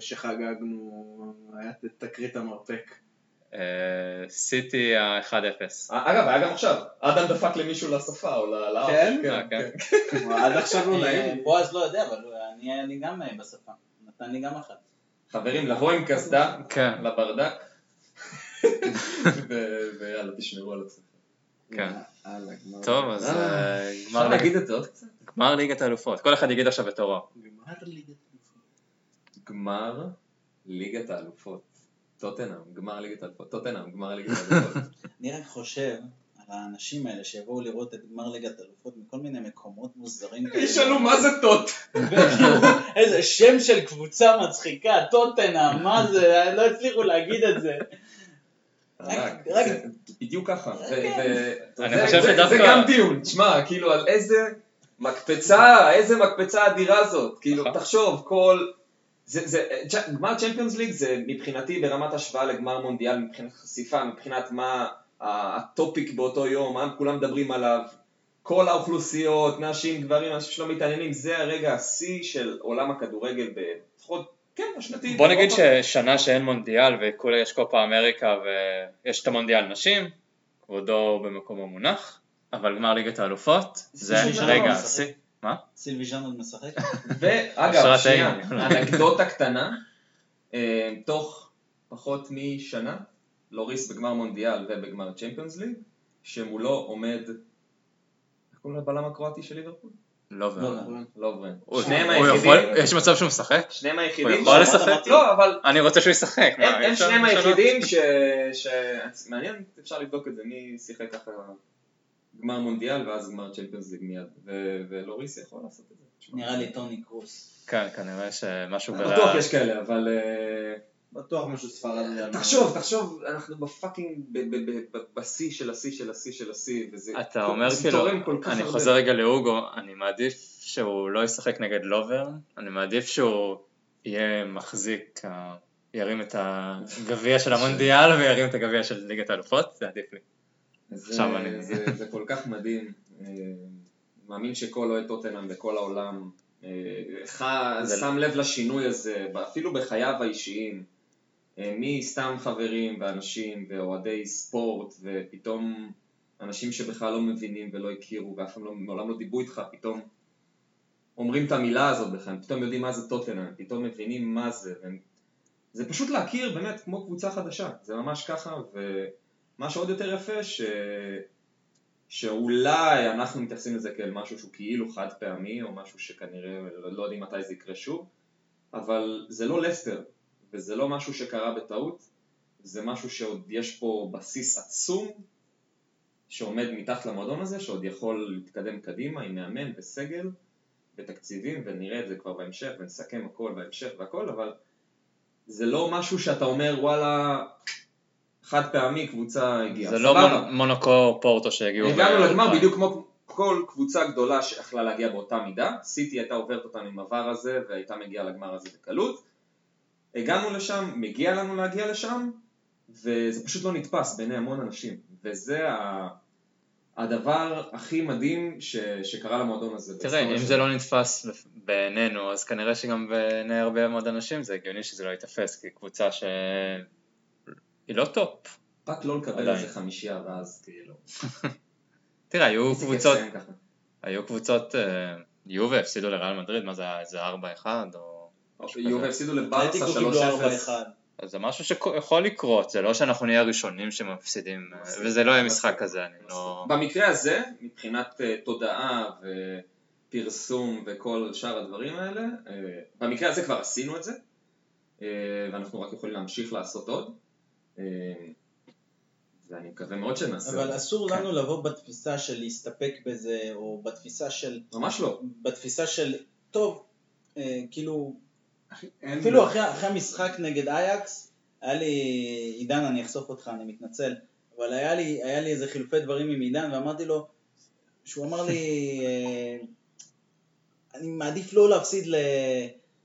שחגגנו היה תקרית המרפק? אה, סיטי ה-1-0. אגב, היה גם עכשיו, אדם דפק למישהו לשפה או לאף. כן? אה, כן. עד עכשיו לא נעים. בועז לא יודע, אבל אני אני גם בשפה. נתן לי גם אחת. חברים, לבוא עם קסדה כן, לברדק, ויאללה, תשמרו על עצמכם. כן. טוב, אז אה, אפשר גמר להגיד ליגת- את זה עוד קצת? גמר ליגת האלופות. כל אחד יגיד עכשיו בתורו. גמר ליגת גמר ליגת האלופות. טוטנאם, גמר ליגת האלופות. טוטנאם, גמר ליגת האלופות. אני רק חושב על האנשים האלה שיבואו לראות את גמר ליגת אלופות מכל מיני מקומות מוזרים כאלה. ישאלו מה זה טוט? איזה שם של קבוצה מצחיקה, טוטנאם, מה זה, לא הצליחו להגיד את זה. רק- בדיוק ככה. כן. אני זה- חושב שדווקא- זה גם דיון, תשמע, כאילו על איזה מקפצה, איזה מקפצה אדירה זאת. כאילו, נכון. תחשוב, כל... זה, זה, צ'- גמר צ'מפיונס ליג זה מבחינתי ברמת השוואה לגמר מונדיאל, מבחינת חשיפה, מבחינת מה הטופיק באותו יום, מה כולם מדברים עליו, כל האוכלוסיות, נשים, גברים, אנשים שלא מתעניינים, זה הרגע השיא של עולם הכדורגל, לפחות, כן, השנתי. בוא נגיד באירופה. ששנה שאין מונדיאל וכולה יש קופה אמריקה ויש את המונדיאל נשים, כבודו במקומו מונח, אבל גמר ליגת האלופות זה רגע לא. מה? סילבי ז'אנל משחק? ואגב, שנייה. אנקדוטה קטנה, אה, תוך פחות משנה, לוריס בגמר מונדיאל ובגמר צ'מפיונס ליג, שמולו עומד, איך קוראים לבלם הקרואטי של ליברפול? לא לא. הוא- שניהם הוא היחידים, יכול- יש מצב שהוא משחק? שניהם הוא היחידים, יכול ש- לשחק? לא, אבל אני רוצה שהוא ישחק. הם שניהם לשנות? היחידים ש... מעניין, אפשר לבדוק את זה, מי שיחק ככה גמר מונדיאל ואז גמר Champions League מיד, ו- ולוריס יכול לעשות את זה. נראה לי טוני קרוס. כן, כנראה שמשהו בטוח יש כאלה, אבל... בטוח משהו ספרדי. תחשוב, תחשוב, אנחנו ב fucking, ב- ב- ב- ב- בשיא של השיא של השיא של השיא, וזה אתה אומר כאילו, אני. חוזר רגע להוגו, אני מעדיף שהוא לא ישחק נגד לוברן, אני מעדיף שהוא יהיה מחזיק, ירים את הגביע של המונדיאל וירים את הגביע של ליגת האלופות, זה עדיף לי. זה- עכשיו אני- זה- זה כל כך מדהים. אה, מאמין שכל אוהד טוטנאם בכל העולם אה, ח- שם לב לשינוי הזה, אפילו בחייו האישיים. אה, מסתם חברים ואנשים ואוהדי ספורט ופתאום אנשים שבכלל לא מבינים ולא הכירו ואף פעם לא, מעולם לא דיברו איתך, פתאום אומרים את המילה הזאת בכלל, פתאום יודעים מה זה טוטנאם, פתאום מבינים מה זה. והם... זה פשוט להכיר באמת כמו קבוצה חדשה, זה ממש ככה, ומה שעוד יותר יפה ש... שאולי אנחנו מתייחסים לזה כאל משהו שהוא כאילו חד פעמי, או משהו שכנראה לא לא יודעים מתי זה יקרה שוב, אבל זה לא לסטר, וזה לא משהו שקרה בטעות, זה משהו שעוד יש פה בסיס עצום שעומד מתחת למועדון הזה, שעוד יכול להתקדם קדימה עם מאמן וסגל ותקציבים, ונראה את זה כבר בהמשך, ונסכם הכל בהמשך והכל, אבל זה לא משהו שאתה אומר וואלה חד פעמי קבוצה הגיעה. זה לא סבבה. מונוקו פורטו שהגיעו. הגענו לגמר בדיוק כמו כל קבוצה גדולה שיכלה להגיע באותה מידה, סיטי הייתה עוברת אותנו עם עבר הזה והייתה מגיעה לגמר הזה בקלות. הגענו לשם, מגיע לנו להגיע לשם, וזה פשוט לא נתפס בעיני המון אנשים. וזה ה... הדבר הכי מדהים ש... שקרה למועדון הזה. תראה, אם שלו. זה לא נתפס בעינינו, אז כנראה שגם בעיני הרבה מאוד אנשים זה הגיוני שזה לא ייתפס, כי קבוצה שהיא לא top. רק לא לקבל. איזה חמישייה ואז כאילו... תראה, היו קבוצות. היו קבוצות, אה, יובה הפסידו לריאל מדריד, מה זה היה, איזה 4-1 או יובה. הפסידו לברסה אתלטיקו 3-0. קיבלו 4-1. אז זה משהו שיכול לקרות, זה לא שאנחנו נהיה הראשונים שמפסידים, אה, וזה לא יהיה משחק כזה, אני לא... במקרה הזה, מבחינת אה, תודעה ופרסום וכל שאר הדברים האלה, אה, במקרה הזה כבר עשינו את זה, ואנחנו רק יכולים להמשיך לעשות עוד, ואני מקווה מאוד שנעשה אבל. אסור כן. לנו לבוא בתפיסה של להסתפק בזה, או בתפיסה של, ממש לא. בתפיסה של, טוב, אה, כאילו, אפילו אחרי, אחרי המשחק נגד אייקס, היה לי, עידן, אני אחשוף אותך, אני מתנצל, אבל היה לי, היה לי איזה חילופי דברים עם עידן, ואמרתי לו, שהוא אמר לי, אה, אני מעדיף לא להפסיד ל...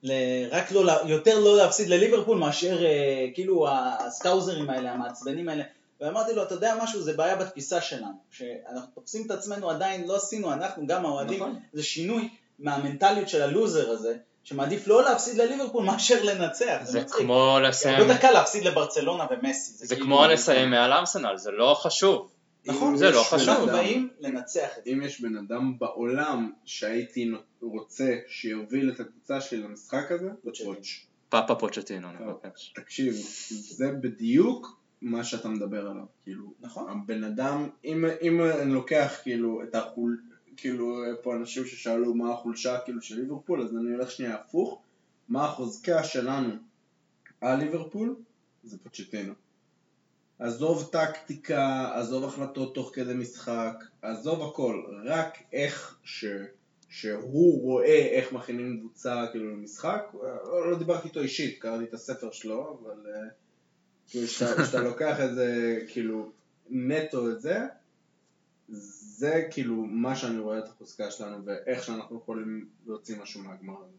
ל... רק לא, יותר לא להפסיד לליברפול מאשר אה, כאילו הסטאוזרים האלה, המעצבנים האלה. ואמרתי לו, אתה יודע משהו, זה בעיה בתפיסה שלנו. שאנחנו תופסים את עצמנו עדיין, לא עשינו, אנחנו, גם האוהדים, נכון. זה שינוי מהמנטליות של הלוזר הזה, שמעדיף לא להפסיד לליברפול מאשר לנצח. זה מצחיק. כמו הרבה לסיים, יותר קל להפסיד לברצלונה ומסי. זה כאילו- כמו לסיים מעל ארסנל, זה לא חשוב. נכון, זה לא חשוב. אנחנו באים לנצח את זה. אם יש בן אדם בעולם שהייתי רוצה שיוביל את הקבוצה שלי למשחק הזה, זה. פוץ'. פאפה פוצ'טינו נבקש. תקשיב, זה בדיוק מה שאתה מדבר עליו, כאילו, נכון. הבן אדם, אם, אם אני לוקח כאילו את החול, כאילו פה אנשים ששאלו מה החולשה כאילו של ליברפול, אז אני הולך שנייה הפוך, מה החוזקה שלנו על ליברפול, זה פוצ'טינו. עזוב טקטיקה, עזוב החלטות תוך כדי משחק, עזוב הכל, רק איך ש... שהוא רואה איך מכינים קבוצה כאילו למשחק, לא, לא דיברתי איתו אישית, קראתי את הספר שלו, אבל אה, כאילו שאתה, שאתה לוקח את זה, כאילו, נטו את זה, זה כאילו מה שאני רואה את החוזקה שלנו ואיך שאנחנו יכולים להוציא משהו מהגמר הזה.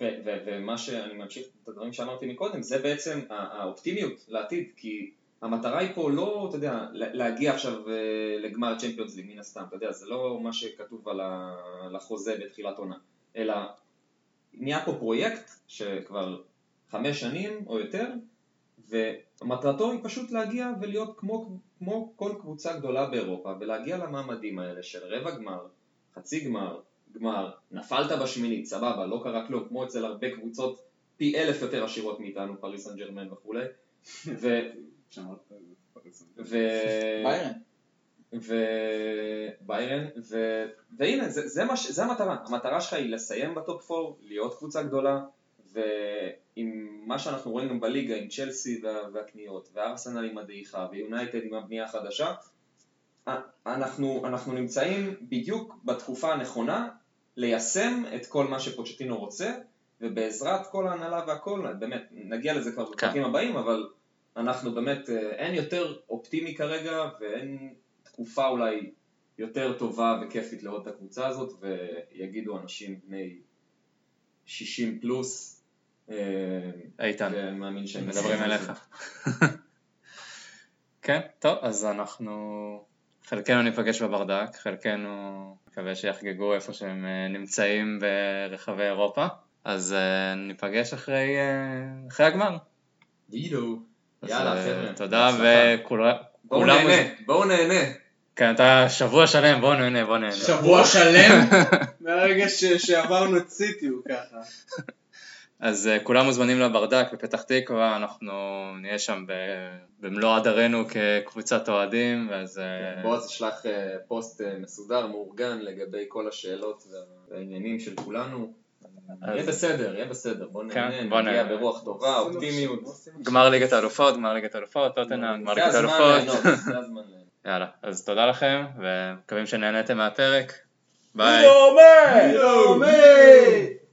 ו- ו- ומה שאני ממשיך את הדברים שאמרתי מקודם, זה בעצם האופטימיות לעתיד, כי המטרה היא פה לא, אתה יודע, לה- להגיע עכשיו אה, לגמר צ'מפיונס ליג מן הסתם, אתה יודע, זה לא מה שכתוב על החוזה בתחילת עונה, אלא נהיה פה פרויקט שכבר חמש שנים או יותר, ומטרתו היא פשוט להגיע ולהיות כמו, כמו כל קבוצה גדולה באירופה, ולהגיע למעמדים האלה של רבע גמר, חצי גמר, גמר, נפלת בשמינית, סבבה, לא קרה כלום, כמו אצל הרבה קבוצות פי אלף יותר עשירות מאיתנו, פריס סן ג'רמן וכולי, ו... זה. ו... ביירן. ו... והנה, זה, זה, מה, ש- זה המטרה, המטרה שלך היא לסיים בטופ 4, להיות קבוצה גדולה, ועם מה שאנחנו רואים גם בליגה, עם צ'לסי וה, והקניות, וארסנל עם הדעיכה, ויונייטד עם הבנייה החדשה, א- אנחנו, אנחנו נמצאים בדיוק בתקופה הנכונה ליישם את כל מה שפוצ'טינו רוצה, ובעזרת כל ההנהלה והכל, באמת, נגיע לזה כבר בפרקים הבאים, אבל אנחנו באמת, אה, אין יותר אופטימי כרגע, ואין תקופה אולי יותר טובה וכיפית לראות את הקבוצה הזאת, ויגידו אנשים בני 60 פלוס, אה, איתן, ואני מאמין שהם מדברים אליך. כן, טוב, אז אנחנו, חלקנו ניפגש בברדק, חלקנו מקווה שיחגגו איפה שהם אה, נמצאים ברחבי אירופה, אז אה, ניפגש אחרי, אה, אחרי הגמר. דידו. יאללה אה, חבר'ה. תודה. וכולם... בואו נהנה, בואו נהנה. כן, אתה שבוע שלם, בוא נהנה, בוא נהנה. שבוע שלם? מהרגע ש- שעברנו את סיטי הוא ככה. אז uh, כולם מוזמנים לברדק בפתח תקווה, אנחנו נהיה שם ב- במלוא הדרנו כקבוצת אוהדים, אז uh, בועז ישלח אה, פוסט אה, מסודר, מאורגן, לגבי כל השאלות וה- והעניינים של כולנו. אז- יהיה בסדר, יהיה בסדר, בואו כן, נהנה, בוא נגיע נהנה. ברוח טובה, אופטימיות. גמר ליגת האלופות, גמר ליגת האלופות, טוטנאם, גמר ליגת האלופות. יאללה, אז תודה לכם, ומקווים שנהניתם מהפרק. ביי. יומי! יומי!